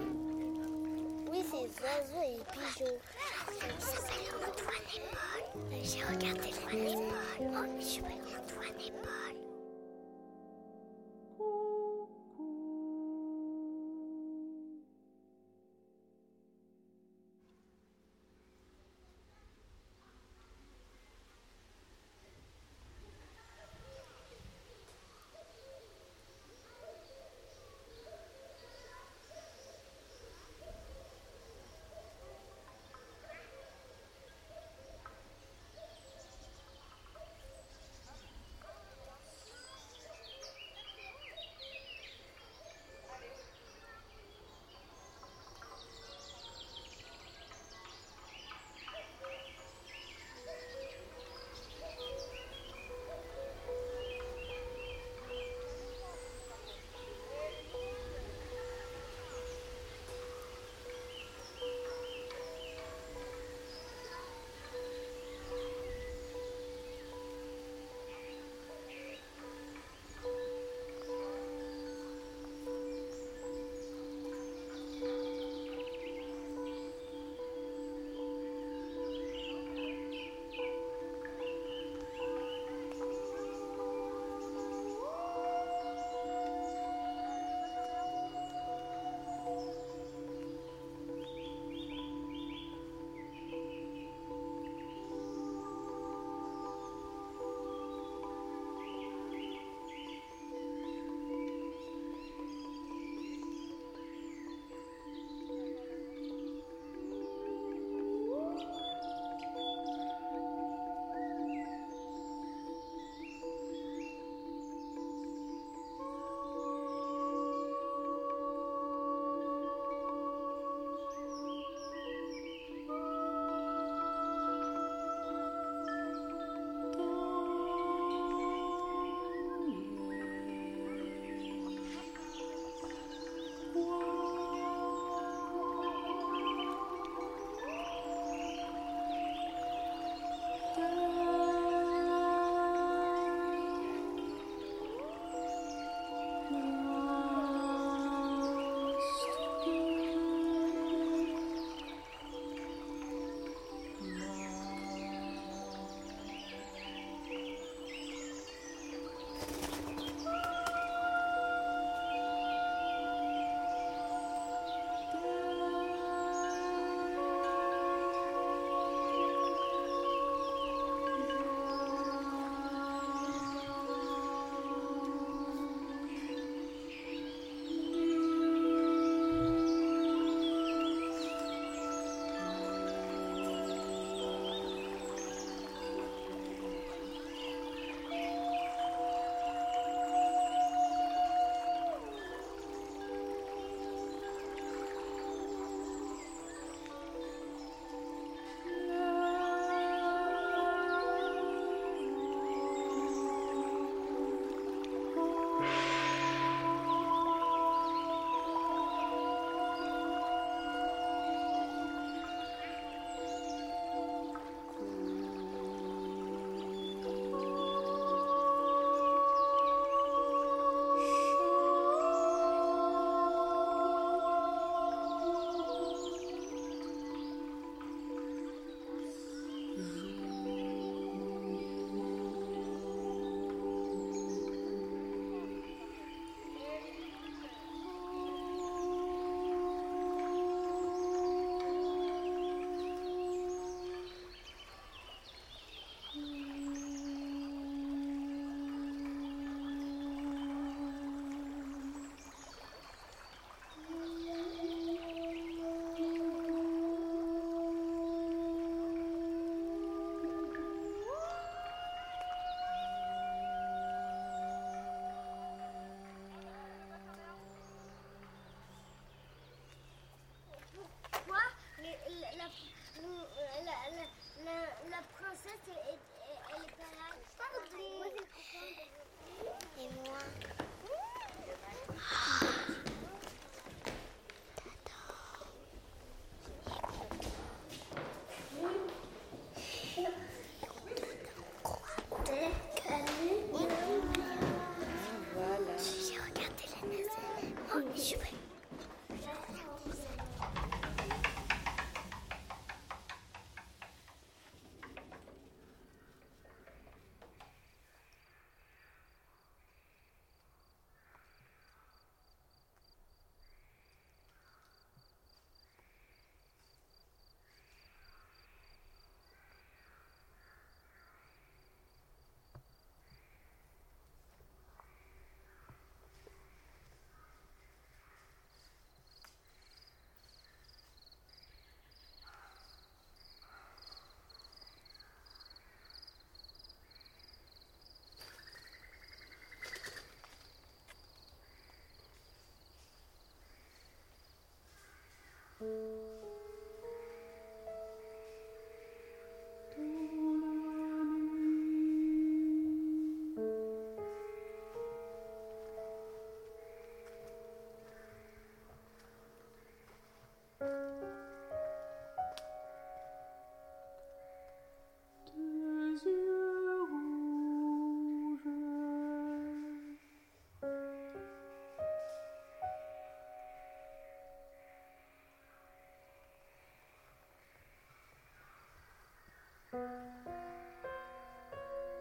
Oui, c'est oiseaux et pigeons. Il s'appelle Antoine et Paul. J'ai regardé Antoine et Paul. Oh, je suis Antoine et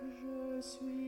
Je suis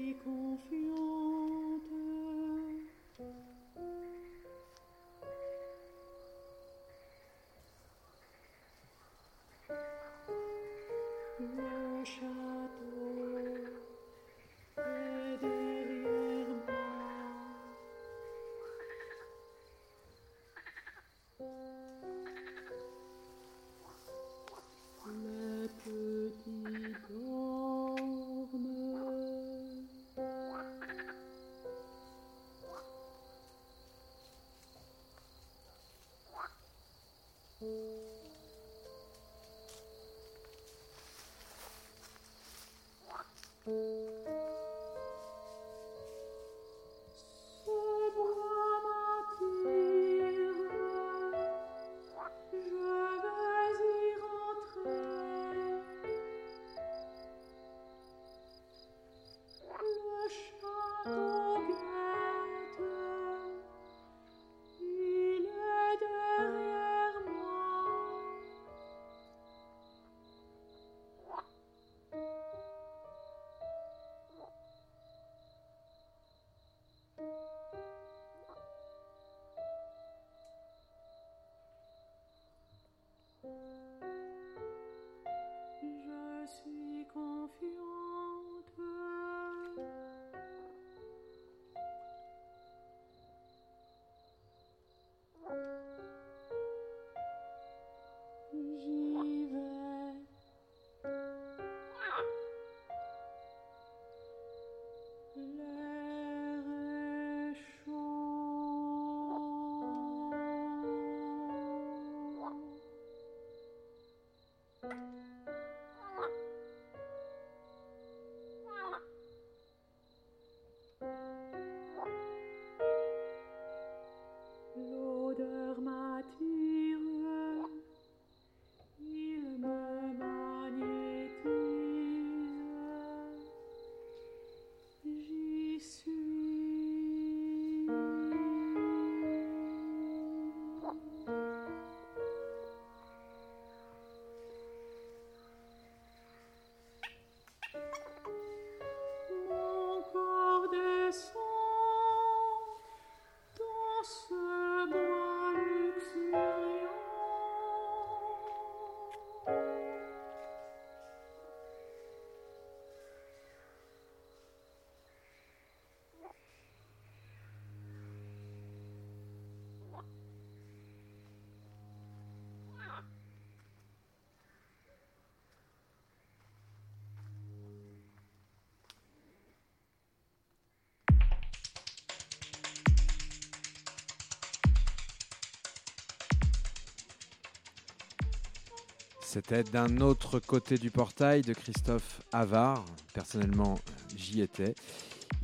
C'était d'un autre côté du portail de Christophe Havard. Personnellement, j'y étais.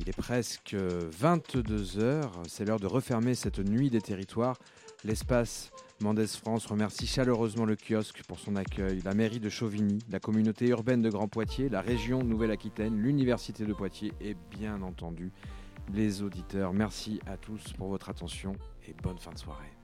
Il est presque 22 heures. C'est l'heure de refermer cette nuit des territoires. L'espace Mendès France remercie chaleureusement le kiosque pour son accueil, la mairie de Chauvigny, la communauté urbaine de Grand Poitiers, la région Nouvelle-Aquitaine, l'université de Poitiers et bien entendu les auditeurs. Merci à tous pour votre attention et bonne fin de soirée.